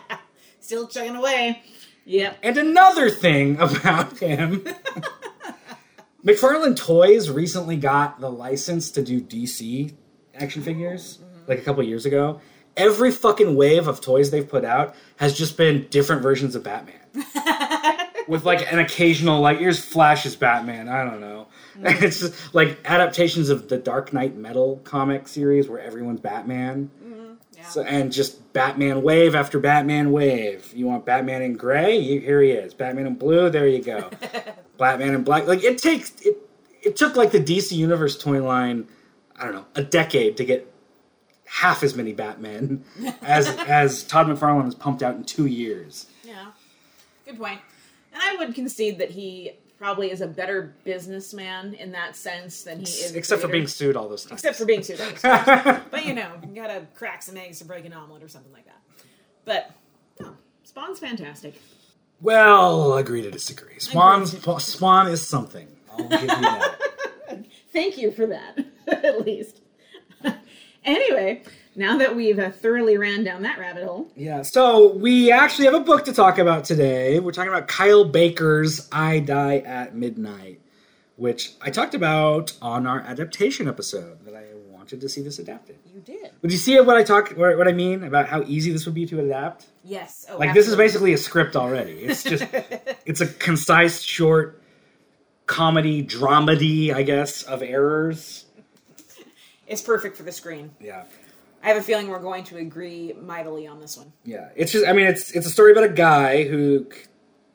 Still chugging away. Yep. And another thing about him. McFarlane Toys recently got the license to do DC action oh, figures, mm-hmm. like a couple years ago. Every fucking wave of toys they've put out has just been different versions of Batman. With like an occasional, like, here's Flash as Batman, I don't know. Mm. It's just like adaptations of the Dark Knight Metal comic series where everyone's Batman. Mm-hmm. Yeah. So, and just Batman wave after Batman wave. You want Batman in gray? You, here he is. Batman in blue. There you go. Batman in black. Like it takes it. It took like the DC Universe toy line. I don't know a decade to get half as many Batmen as as Todd McFarlane has pumped out in two years. Yeah. Good point. And I would concede that he probably is a better businessman in that sense than he is. Except for being sued all those times. Except for being sued. but you know, you gotta crack some eggs to break an omelet or something like that. But no, Spawn's fantastic. well, agree to disagree. Spawn's Spawn is something. I'll give you that. Thank you for that, at least. anyway, now that we've uh, thoroughly ran down that rabbit hole, Yeah, so we actually have a book to talk about today. We're talking about Kyle Baker's I Die at Midnight, which I talked about on our adaptation episode that I wanted to see this adapted. you did. Would you see what I talk what what I mean about how easy this would be to adapt? Yes. Oh, Like this is basically a script already. It's just it's a concise short comedy dramedy, I guess, of errors. It's perfect for the screen. Yeah. I have a feeling we're going to agree mightily on this one. Yeah, it's just I mean it's it's a story about a guy who c-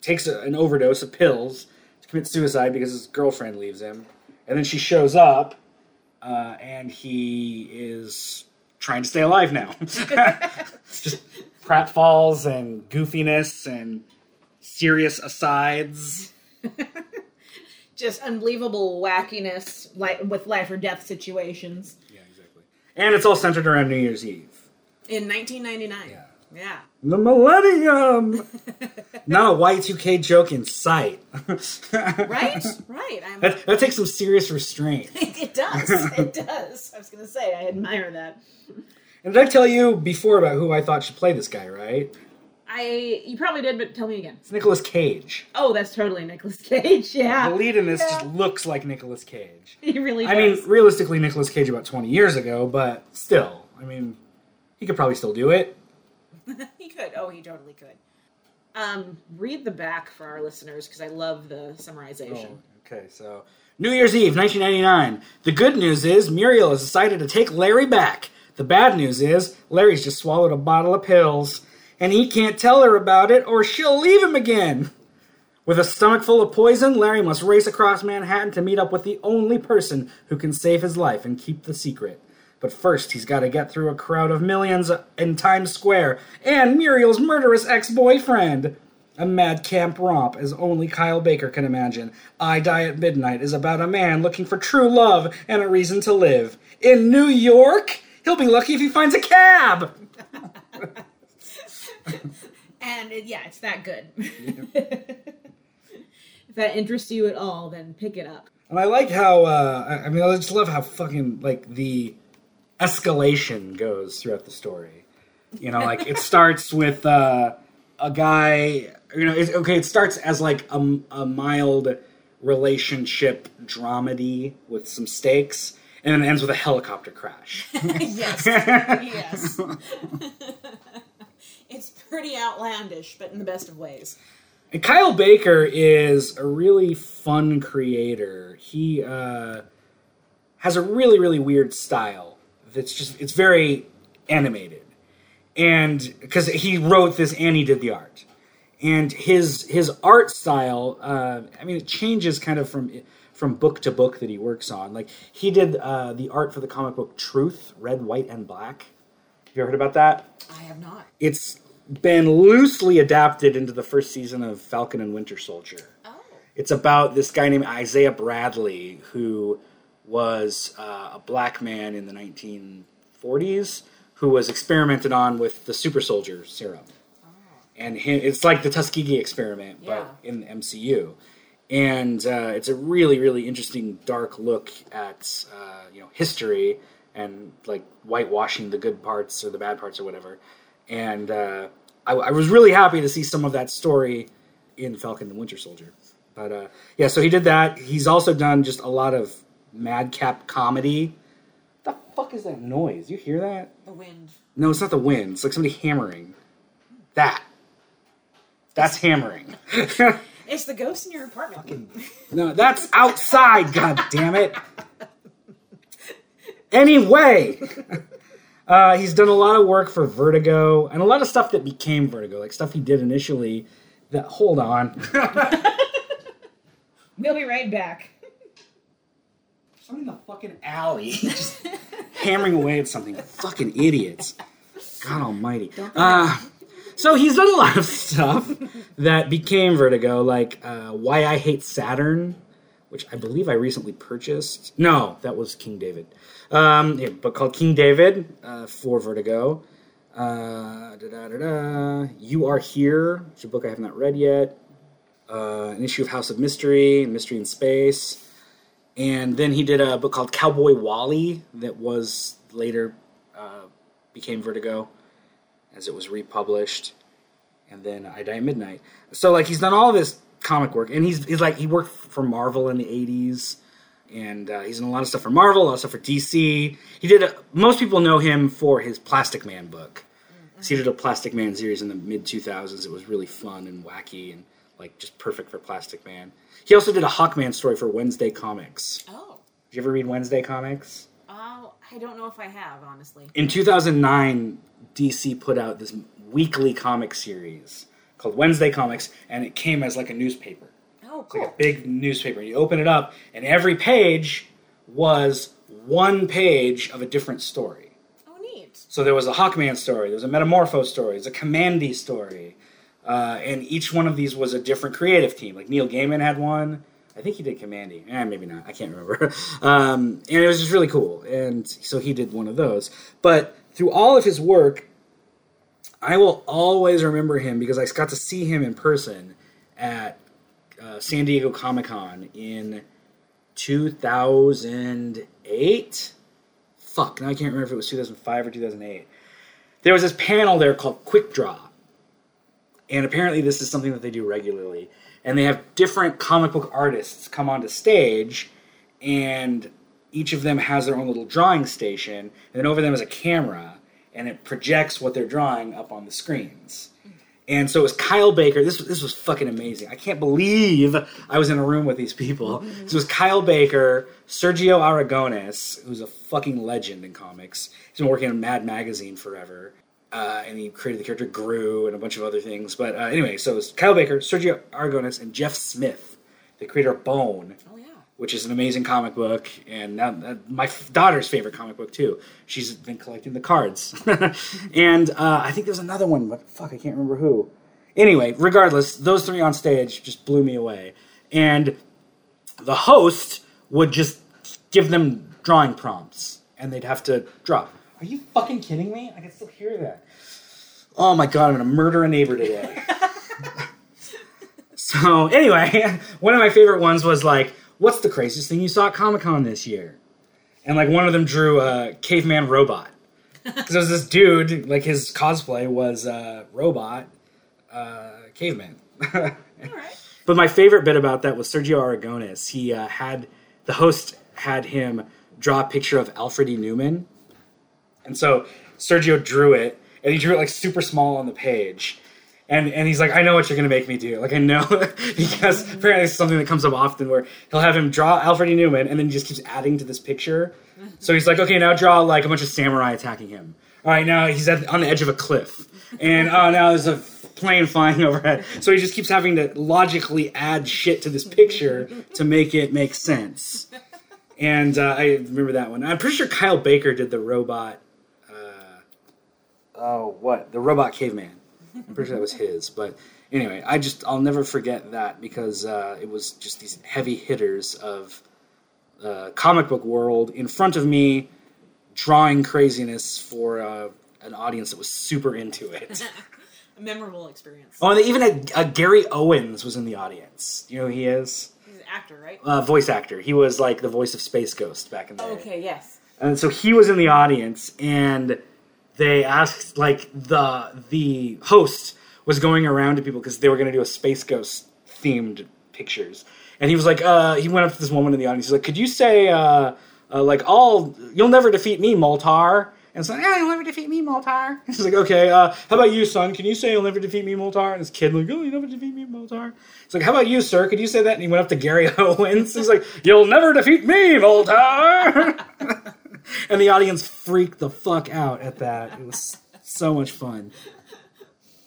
takes a, an overdose of pills to commit suicide because his girlfriend leaves him, and then she shows up, uh, and he is trying to stay alive now. it's just pratfalls and goofiness and serious asides. Just unbelievable wackiness, like with life or death situations. And it's all centered around New Year's Eve. in 1999. Yeah. Yeah. The Millennium. Not a Y2K joke in sight. Right. right. I'm. That, that takes some serious restraint. it does. It does. I was gonna say I admire that. And did I tell you before about who I thought should play this guy, right? I you probably did, but tell me again. It's Nicolas Cage. Oh, that's totally Nicolas Cage. Yeah, The lead in this Yeah. just looks like Nicolas Cage. he really. I mean, realistically, Nicolas Cage about 20 years ago, but still, I mean, he could probably still do it. he could. Oh, he totally could. Um, read the back for our listeners because I love the summarization. Oh, okay, so New Year's Eve, 1999. The good news is Muriel has decided to take Larry back. The bad news is Larry's just swallowed a bottle of pills, and he can't tell her about it or she'll leave him again. With a stomach full of poison, Larry must race across Manhattan to meet up with the only person who can save his life and keep the secret. But first, he's got to get through a crowd of millions in Times Square and Muriel's murderous ex boyfriend. A madcap romp as only Kyle Baker can imagine. I Die at Midnight is about a man looking for true love and a reason to live. In New York, he'll be lucky if he finds a cab. And it, yeah, it's that good. if that interests you at all, then pick it up. And I like how, uh, I I mean, I just love how fucking, like, the escalation goes throughout the story. You know, like, it starts with uh, a guy, you know, it's, okay, it starts as, like, a, a mild relationship dramedy with some stakes, and then it ends with a helicopter crash. yes, yes. Pretty outlandish, but in the best of ways. And Kyle Baker is a really fun creator. He uh, has a really, really weird style. That's just it's very animated, and because he wrote this and he did the art, and his his art style. Uh, I mean, it changes kind of from from book to book that he works on. Like he did uh, the art for the comic book Truth, Red, White, and Black. Have you ever heard about that? I have not. it's been loosely adapted into the first season of Falcon and Winter Soldier. Oh. It's about this guy named Isaiah Bradley who was uh, a black man in the 1940s who was experimented on with the super soldier serum. Oh. And him, it's like the Tuskegee experiment, Yeah. but in the MCU. And uh, it's a really, really interesting, dark look at uh, you know history and like whitewashing the good parts or the bad parts or whatever. And uh, I, I was really happy to see some of that story in Falcon and Winter Soldier. But uh, yeah, so he did that. He's also done just a lot of madcap comedy. The fuck is that noise? You hear that? The wind. No, it's not the wind. It's like somebody hammering. That. That's hammering. It's the ghost in your apartment. no, that's outside. God damn it. Anyway, uh, he's done a lot of work for Vertigo and a lot of stuff that became Vertigo, like stuff he did initially. That hold on. We'll be right back. Somebody in the fucking alley just hammering away at something. Fucking idiots. God almighty. Uh, so he's done a lot of stuff that became Vertigo, like uh, Why I Hate Saturn, which I believe I recently purchased. No, that was King David. Um, yeah, but called King David uh, for Vertigo. Uh, da-da-da-da. You Are Here, which a book I have not read yet. Uh, an issue of House of Mystery, Mystery in Space. And then he did a book called Cowboy Wally that was later uh, became Vertigo as it was republished. And then I Die at Midnight. So like he's done all this comic work, and he's he's like he worked for Marvel in the '80s, and uh, he's done a lot of stuff for Marvel, a lot of stuff for DC. He did a, most people know him for his Plastic Man book. So he did a Plastic Man series in the mid 2000s. It was really fun and wacky and like just perfect for Plastic Man. He also did a Hawkman story for Wednesday Comics. Oh. Did you ever read Wednesday Comics? Oh, I don't know if I have, honestly. In 2009, DC put out this weekly comic series called Wednesday Comics, and it came as like a newspaper. Oh, It's like a big newspaper. You open it up, and every page was one page of a different story. Oh, neat. So there was a Hawkman story, there was a Metamorpho story, there was a Kamandi story, uh, and each one of these was a different creative team. Like Neil Gaiman had one. I think he did Kamandi. Eh, maybe not. I can't remember. um, and it was just really cool. And so he did one of those. But through all of his work, I will always remember him because I got to see him in person at uh, San Diego Comic Con in 2008. Fuck, now I can't remember if it was 2005 or 2008. There was this panel there called Quick Draw. and apparently this is something that they do regularly. And they have different comic book artists come onto stage, and each of them has their own little drawing station, and then over them is a camera, and it projects what they're drawing up on the screens. And so it was Kyle Baker. This this was fucking amazing. I can't believe I was in a room with these people. This was Kyle Baker, Sergio Aragones, who's a fucking legend in comics. He's been working on Mad Magazine forever, uh, and he created the character Groo and a bunch of other things. But uh, anyway, so it was Kyle Baker, Sergio Aragones, and Jeff Smith, the creator of Bone Oh. Which is an amazing comic book, and now, uh, my f- daughter's favorite comic book too. She's been collecting the cards, and uh, I think there's another one, but fuck, I can't remember who. Anyway, regardless, those three on stage just blew me away, and the host would just give them drawing prompts, and they'd have to draw. Are you fucking kidding me? I can still hear that. Oh my god, I'm gonna murder a neighbor today. So anyway, one of my favorite ones was like, "What's the craziest thing you saw at Comic Con this year?" And like one of them drew a caveman robot. Because it was this dude, like his cosplay was uh, robot uh, caveman. All right. But my favorite bit about that was Sergio Aragones. He uh, had the host had him draw a picture of Alfred E. Neuman, and so Sergio drew it, and he drew it like super small on the page. And, and he's like, I know what you're gonna make me do. Like I know because apparently it's something that comes up often where he'll have him draw Alfred E. Neuman and then he just keeps adding to this picture. So he's like, okay, now draw like a bunch of samurai attacking him. All right, now he's at, on the edge of a cliff, and oh, now there's a plane flying overhead. So he just keeps having to logically add shit to this picture to make it make sense. And uh, I remember that one. I'm pretty sure Kyle Baker did the robot. Uh, oh, what the robot caveman? I'm pretty sure that was his. But anyway, I just I'll never forget that because uh, it was just these heavy hitters of uh, comic book world in front of me, drawing craziness for uh, an audience that was super into it. A memorable experience. oh, and even had uh, Gary Owens was in the audience. You know who he is? He's an actor, right? Uh, voice actor. He was like the voice of Space Ghost back in the day. okay. Yes. And so he was in the audience, and they asked like the the host was going around to people because they were going to do a space ghost themed pictures, and he was like, uh, he went up to this woman in the audience. He's like, "Could you say uh, uh, like all you'll never defeat me, Moltar?" And so, yeah, you'll never defeat me, Moltar. He's like, okay, uh, how about you, son? Can you say you'll never defeat me, Moltar? And this kid like, oh, you'll never defeat me, Moltar. He's like, how about you, sir? Could you say that? And he went up to Gary Owens. He's like, you'll never defeat me, Moltar. and the audience freaked the fuck out at that. It was so much fun.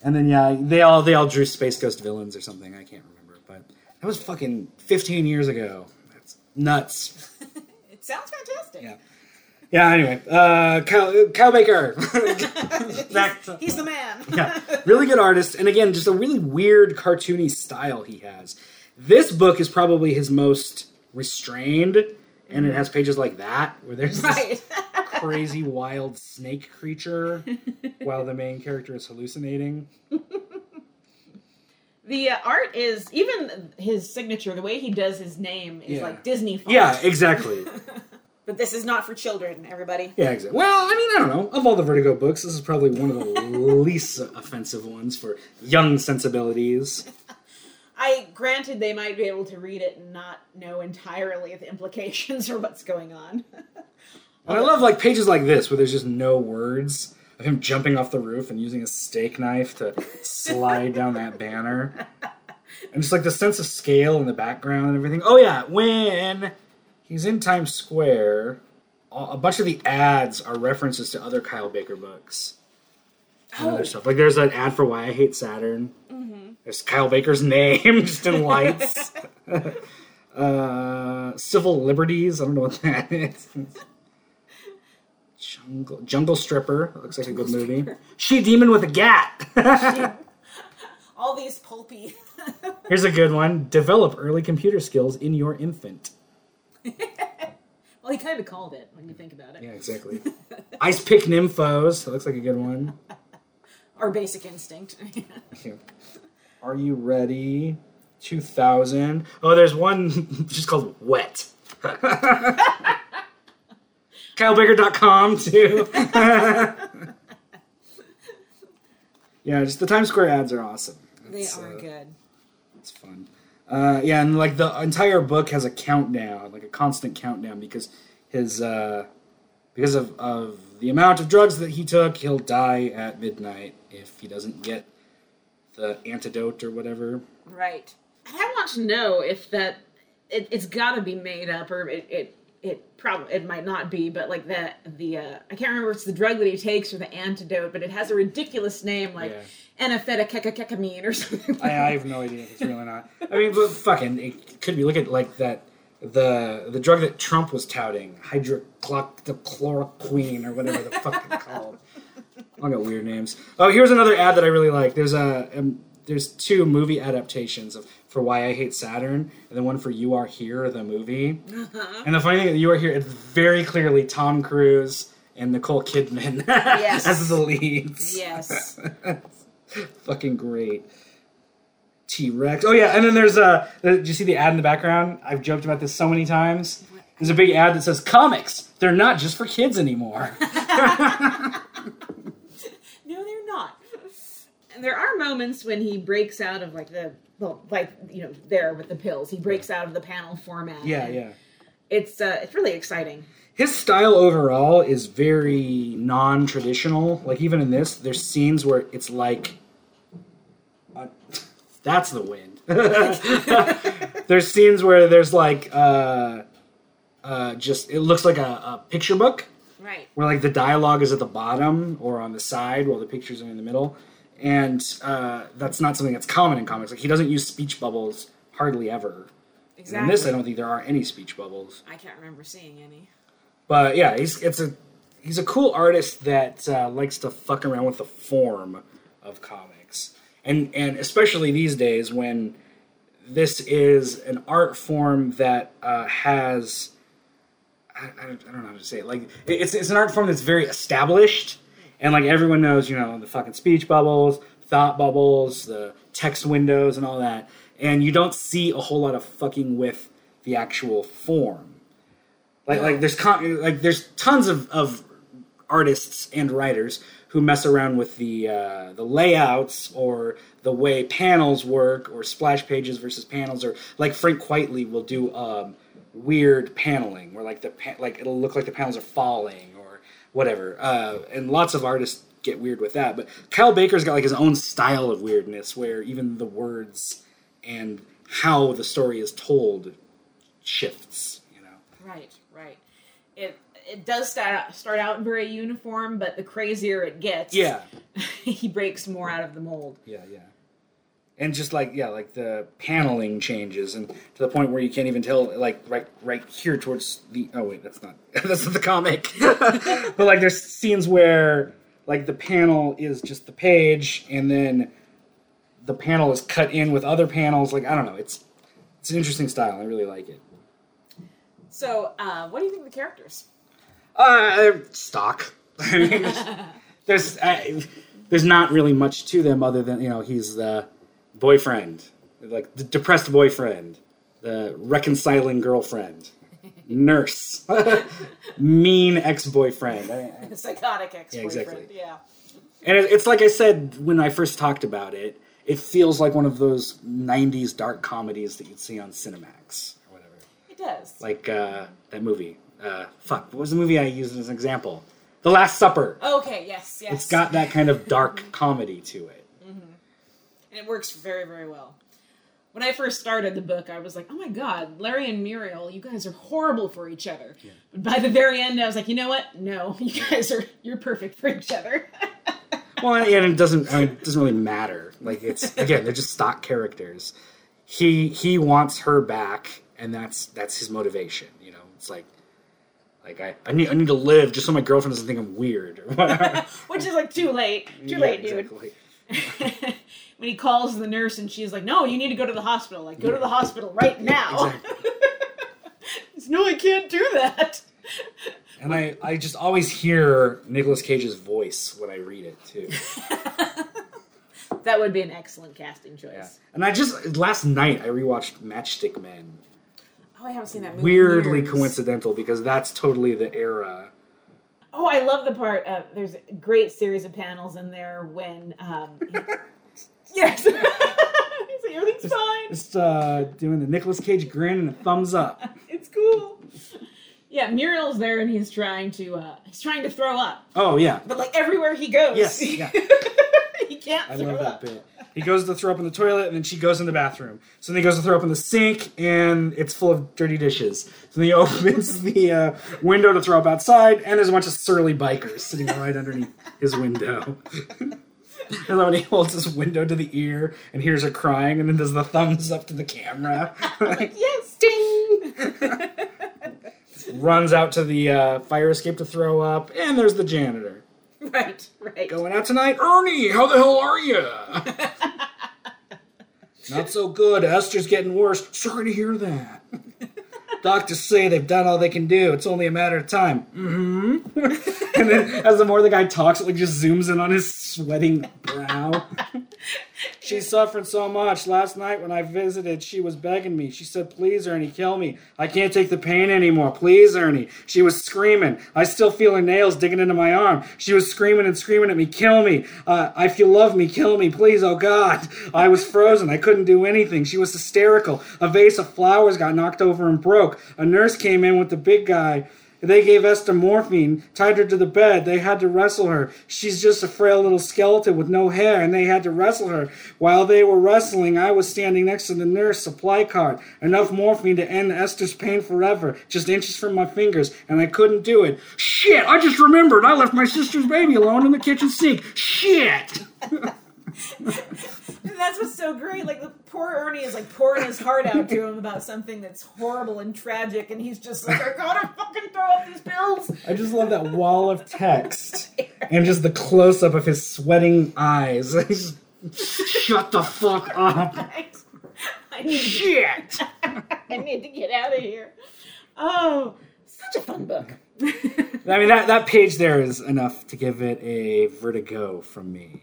And then yeah, they all they all drew Space Ghost villains or something. I can't remember, but that was fucking 15 years ago. That's nuts. It sounds fantastic. Yeah. Yeah. Anyway, uh, Kyle, Kyle Baker. Back to- He's the man. yeah, really good artist, and again, just a really weird cartoony style he has. This book is probably his most restrained, and it has pages like that where there's this right. crazy wild snake creature while the main character is hallucinating. the uh, art is even his signature. The way he does his name is Yeah. like Disney. Font. Yeah, exactly. But this is not for children. Everybody. Yeah, exactly. Well, I mean, I don't know. Of all the Vertigo books, this is probably one of the least offensive ones for young sensibilities. I granted they might be able to read it and not know entirely the implications or what's going on. And I love like pages like this where there's just no words of him jumping off the roof and using a steak knife to slide down that banner. And just like the sense of scale in the background and everything. Oh yeah, when he's in Times Square, a a bunch of the ads are references to other Kyle Baker books. And other Oh. stuff. Like there's an ad for Why I Hate Saturn. There's Kyle Baker's name just in lights. uh, Civil Liberties. I don't know what that is. Jungle, Jungle Stripper. That looks like a good movie. She Demon with a Gat. All these pulpy. Here's a good one. Develop early computer skills in your infant. well, he kind of called it when you think about it. Yeah, exactly. Ice Pick Nymphos. That looks like a good one. Our basic instinct. Are you ready? 2000. Oh, there's one just called Wet. KyleBaker.com too. yeah, just the Times Square ads are awesome. They It's, are uh, good. It's fun. Uh, yeah, and like the entire book has a countdown, like a constant countdown, because his uh, because of, of the amount of drugs that he took, he'll die at midnight if he doesn't get the antidote or whatever. Right. And I want to know if that it, it's got to be made up, or it it it probably it might not be, but like that the uh, I can't remember if it's the drug that he takes or the antidote, but it has a ridiculous name like Yeah. anaphetakekekemine or something. I, I have no idea if it's real or not. I mean, but fucking, it could be. Look at like that the the drug that Trump was touting, hydrochloroquine or whatever the fuck it's called. I got weird names. Oh, here's another ad that I really like. There's a um, there's two movie adaptations of for Why I Hate Saturn, and then one for You Are Here, the movie. And the funny thing, You Are Here, it's very clearly Tom Cruise and Nicole Kidman Yes. as the leads. yes. Fucking great. T Rex. Oh yeah, and then there's a. did you see the ad in the background? I've joked about this so many times. There's a big ad that says comics. They're not just for kids anymore. No, they're not. And there are moments when he breaks out of like the well, like you know, there with the pills. He breaks out of the panel format. yeah, yeah. It's uh, it's really exciting. His style overall is very non-traditional. Like even in this, there's scenes where it's like uh, that's the wind. there's scenes where there's like uh uh just it looks like a, a picture book Right. where like the dialogue is at the bottom or on the side while the pictures are in the middle and uh, that's not something that's common in comics like he doesn't use speech bubbles hardly ever Exactly. in this i don't think there are any speech bubbles I can't remember seeing any. but yeah he's it's a he's a cool artist that uh, likes to fuck around with the form of comics and and especially these days when this is an art form that uh, has I, I, don't, know how to say it. Like it's it's an art form that's very established, and like everyone knows, you know, the fucking speech bubbles, thought bubbles, the text windows, and all that. And you don't see a whole lot of fucking with the actual form. Like like there's con- like there's tons of, of artists and writers who mess around with the uh, the layouts or the way panels work or splash pages versus panels or like Frank Quitely will do um, weird paneling where like the pa- like it'll look like the panels are falling or whatever uh, and lots of artists get weird with that but Kyle Baker's got like his own style of weirdness where even the words and how the story is told shifts you know Right, right. It it does start out, start out very uniform, but the crazier it gets, yeah he breaks more out of the mold. Yeah, yeah. And just like yeah, like the paneling changes, and to the point where you can't even tell, like right, right here towards the. Oh wait, that's not that's not the comic. but like, there's scenes where like the panel is just the page, and then the panel is cut in with other panels. Like I don't know, it's it's an interesting style. I really like it. So, uh, what do you think of the characters? Uh, stock. There's uh, there's not really much to them other than you know he's the boyfriend, like the depressed boyfriend, the reconciling girlfriend, nurse, mean ex-boyfriend, I- I- Psychotic ex-boyfriend. Yeah, exactly. Yeah. and it, it's like I said when I first talked about it. It feels like one of those '90s dark comedies that you'd see on Cinemax or whatever, It does. like uh, that movie. Uh, fuck, what was the movie I used as an example? The Last Supper. okay. Yes. Yes. It's got that kind of dark comedy to it. and it works very, very well. When I first started the book, I was like, "Oh my God, Larry and Muriel, you guys are horrible for each other." But by the very end, I was like, "You know what? No, you guys are you're perfect for each other." Well, and it doesn't. I mean, it doesn't really matter. Like it's again, they're just stock characters. He he wants her back, and that's that's his motivation. You know, it's like like I, I need I need to live just so my girlfriend doesn't think I'm weird. Which is like too late. Too Yeah, late, dude. exactly. when he calls the nurse and she's like, "No, you need to go to the hospital. Like, go to the hospital right now." Exactly. No, I can't do that. And I I just always hear Nicolas Cage's voice when I read it too. That would be an excellent casting choice. Yeah. And I just last night I rewatched Matchstick Men. Oh, I haven't seen that movie. Weirdly years. coincidental because that's totally the era. Oh, I love the part. Uh, there's a great series of panels in there when. Um, yes. Everything's fine. Just uh, doing the Nicolas Cage grin and a thumbs up. Yeah, Muriel's there and he's trying to uh he's trying to throw up. Oh yeah, But like everywhere he goes. Yes, yeah. he can't I throw love that up. bit. He goes to throw up in the toilet, and then she goes in the bathroom. So then he goes to throw up in the sink, and it's full of dirty dishes. So then he opens the uh, window to throw up outside, and there's a bunch of surly bikers sitting right underneath his window. and then when he holds his window to the ear and hears her crying, and then does the thumbs up to the camera, like, Yes, ding! Runs out to the uh, fire escape to throw up, and there's the janitor. right, right. Going out tonight? Ernie, how the hell are you? Not so good. Esther's getting worse. Sorry to hear that. Doctors say they've done all they can do. It's only a matter of time. Mm-hmm. and then as the more the guy talks, it like just zooms in on his sweating brow. She's suffering so much. Last night when I visited, she was begging me. She said, Please, Ernie, kill me. I can't take the pain anymore. Please, Ernie. She was screaming. I still feel her nails digging into my arm. She was screaming and screaming at me, Kill me. Uh, if you love me, kill me. Please, oh God. I was frozen. I couldn't do anything. She was hysterical. A vase of flowers got knocked over and broke. A nurse came in with the big guy. They gave Esther morphine, tied her to the bed. They had to wrestle her. She's just a frail little skeleton with no hair, and they had to wrestle her. While they were wrestling, I was standing next to the nurse supply cart. Enough morphine to end Esther's pain forever, just inches from my fingers, and I couldn't do it. Shit! I just remembered I left my sister's baby alone in the kitchen sink. Shit! And that's what's so great. Like the poor Ernie is like pouring his heart out to him about something that's horrible and tragic, and he's just like, I gotta fucking throw up these pills. I just love that wall of text and just the close up of his sweating eyes. Shut the fuck up. I, I need to Shit! I need to get out of here. Oh, such a fun book. I mean, that, that page there is enough to give it a vertigo from me.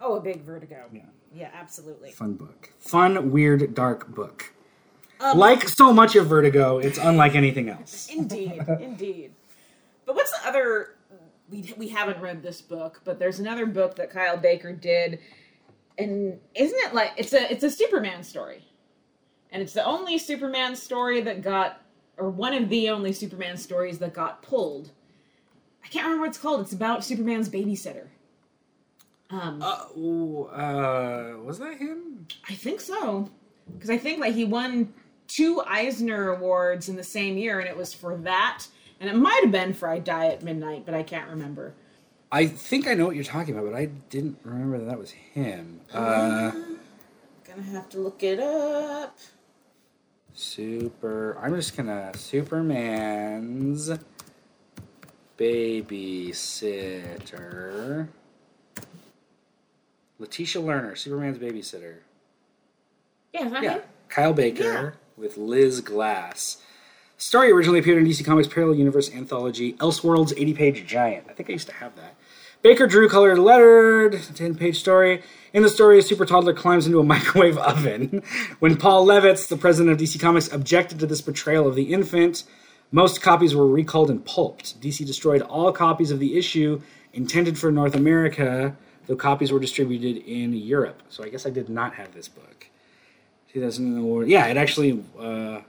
Oh, a big vertigo. Yeah. Yeah, absolutely. Fun book. Fun, weird, dark book. Um, Like so much of Vertigo, it's unlike anything else. Indeed, indeed. But what's the other? We we haven't read this book, but there's another book that Kyle Baker did, and isn't it like it's a it's a Superman story, and it's the only Superman story that got, or one of the only Superman stories that got pulled. I can't remember what it's called. It's about Superman's babysitter. Um, Uh, ooh, uh, was that him? I think so. Because I think like he won two Eisner Awards in the same year, and it was for that. And it might have been for I Die at Midnight, but I can't remember. I think I know what you're talking about, but I didn't remember that that was him. Uh, Gonna have to look it up. super. I'm just gonna Superman's babysitter. Letitia Lerner, Superman's babysitter. Yeah, is that Yeah, him? Kyle Baker Yeah. with Liz Glass. Story originally appeared in DC Comics Parallel Universe anthology Elseworlds 80 page giant. I think I used to have that. Baker drew colored lettered 10 page story. In the story, a super toddler climbs into a microwave oven. When Paul Levitz, the president of DC Comics, objected to this portrayal of the infant, most copies were recalled and pulped. DC destroyed all copies of the issue intended for North America, though copies were distributed in Europe. So I guess I did not have this book. 2000 award. Yeah, it actually uh,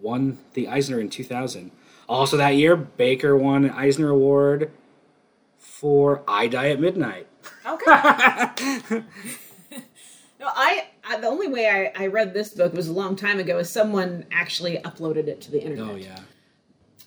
won the Eisner in 2000. Also that year, Baker won an Eisner Award for I Die at Midnight. Okay. no, I, I the only way I, I read this book was a long time ago. Is someone actually uploaded it to the internet. Oh yeah,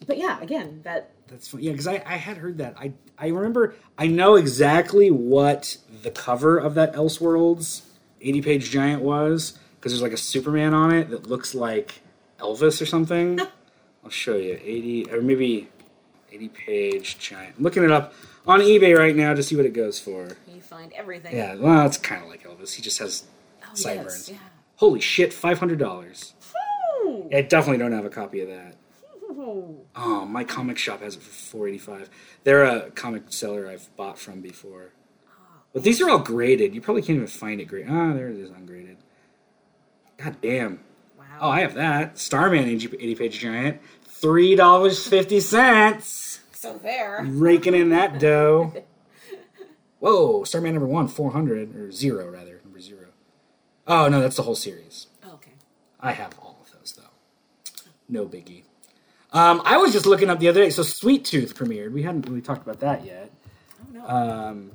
But yeah, again, that that's fun. Yeah, because I, I had heard that. I I remember. I know exactly what the cover of that Elseworlds 80 page giant was because there's like a Superman on it that looks like Elvis or something. I'll show you 80 or maybe 80 page giant. I'm looking it up on eBay right now to see what it goes for. you find everything. Yeah, well, it's kind of like Elvis. He just has Oh, sideburns. yes, Holy shit, five hundred dollars. I definitely don't have a copy of that. Ooh. Oh, my comic shop has it for four eighty five. They're a comic seller I've bought from before. But these are all graded. You probably can't even find it graded. Ah, there it is, ungraded. God damn. Wow. Oh, I have that. Starman 80 page giant. Three dollars fifty cents. so there. Raking in that dough. Whoa, Starman number one, four hundred or zero rather, number zero. Oh no, that's the whole series. Oh, okay. I have all of those though. No biggie. Um, I was just looking up the other day. So Sweet Tooth premiered. We hadn't really talked about that yet. Oh no. Um,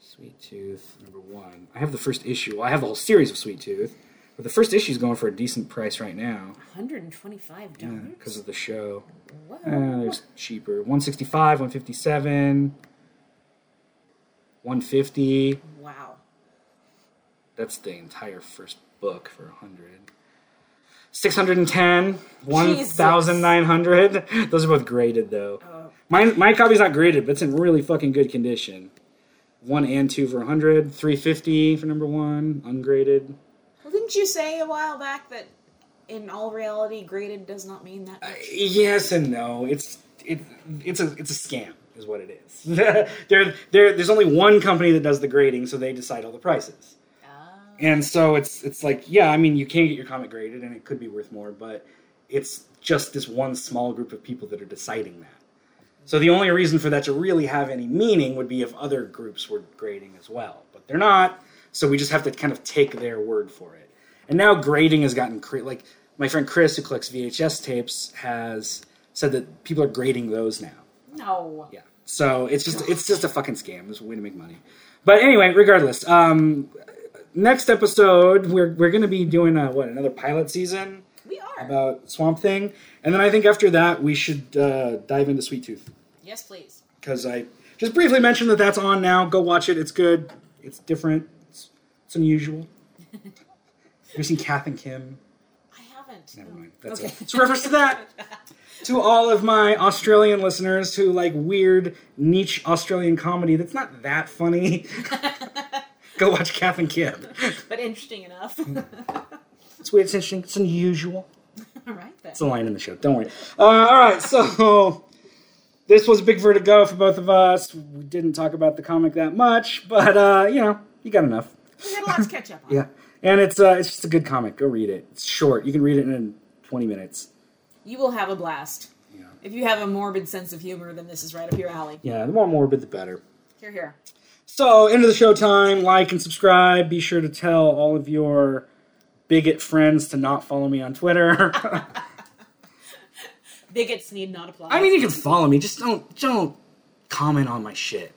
Sweet Tooth number one. I have the first issue. Well, I have the whole series of Sweet Tooth, but the first issue is going for a decent price right now 125 dollars. because of the show. Whoa. Uh, there's cheaper. 165, 157, 150. wow. That's the entire first book for 100. 610, 1,900. Those are both graded though. Oh. My, my copy's not graded, but it's in really fucking good condition. One and two for 100, 350 for number one, ungraded. Well, didn't you say a while back that in all reality, graded does not mean that much? Uh, yes and no. It's it it's a it's a scam, is what it is. there there there's only one company that does the grading, so they decide all the prices. And so it's it's like yeah, I mean you can get your comic graded and it could be worth more, but it's just this one small group of people that are deciding that. So the only reason for that to really have any meaning would be if other groups were grading as well, but they're not. So we just have to kind of take their word for it. And now grading has gotten cre- like my friend Chris who collects VHS tapes has said that people are grading those now. No. Yeah. So it's just it's just a fucking scam. It's a way to make money. But anyway, regardless, um, next episode we're we're gonna be doing a, what another pilot season We are. about Swamp Thing, and then I think after that we should uh, dive into Sweet Tooth yes, please. because I just briefly mentioned that that's on now. Go watch it. It's good. It's different. It's, it's unusual. Have you seen Kath and Kim? I haven't. Never mind. That's okay. it. It's a reference to that. to all of my Australian listeners who like weird niche Australian comedy that's not that funny. Go watch Kath and Kim. but interesting enough. It's weird. It's interesting. It's unusual. all right then. It's a line in the show. Don't worry. Uh, all right. So this was a big vertigo for both of us. We didn't talk about the comic that much, but uh, you know, you got enough. We had a lot to catch up on. Yeah. And it's uh, it's just a good comic. Go read it. It's short. You can read it in 20 minutes. You will have a blast. Yeah. If you have a morbid sense of humor, then this is right up your alley. Yeah. The more morbid, the better. Here, here. So, end of the show time. Like and subscribe. Be sure to tell all of your bigot friends to not follow me on Twitter. Bigots need not apply. I mean, you can follow me. Just don't don't comment on my shit.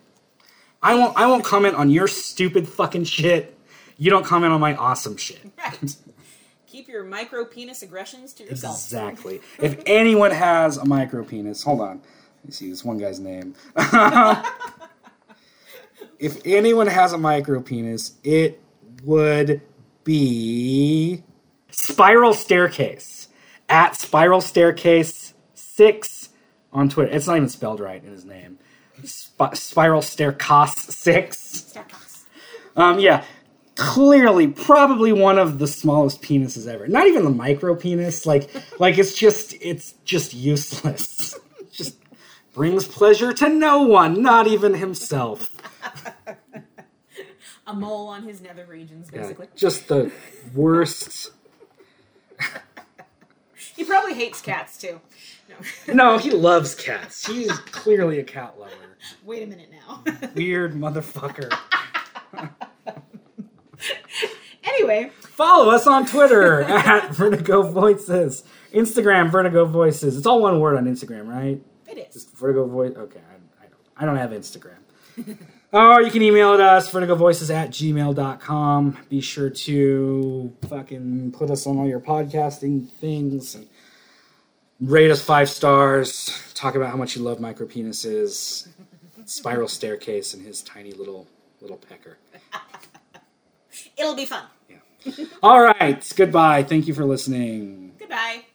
I won't I won't comment on your stupid fucking shit. You don't comment on my awesome shit. Right. Keep your micro penis aggressions to yourself. Exactly. if anyone has a micro penis, hold on. Let me see this one guy's name. if anyone has a micro penis, it would be Spiral Staircase at Spiral Staircase six on Twitter. It's not even spelled right in his name. Sp- Spiral Staircase six. Starcos. Um, yeah, clearly, probably one of the smallest penises ever. Not even the micro penis. Like, like it's just, it's just useless. just brings pleasure to no one, not even himself. A mole on his nether regions, Yeah, basically. just the worst. He probably hates cats too. No. No, he loves cats. He's clearly a cat lover. Wait a minute now. Weird motherfucker. anyway, Follow us on Twitter at Vertigo Voices, Instagram Vertigo Voices. It's all one word on Instagram, right? It is. Just Vertigo Voice. Okay, I, I don't. I don't have Instagram. or you can email it us vertigovoices at gmail.com. Be sure to fucking put us on all your podcasting things and rate us five stars. Talk about how much you love micro penises, spiral staircase, and his tiny little little pecker. It'll be fun. Yeah. All right. Goodbye. Thank you for listening.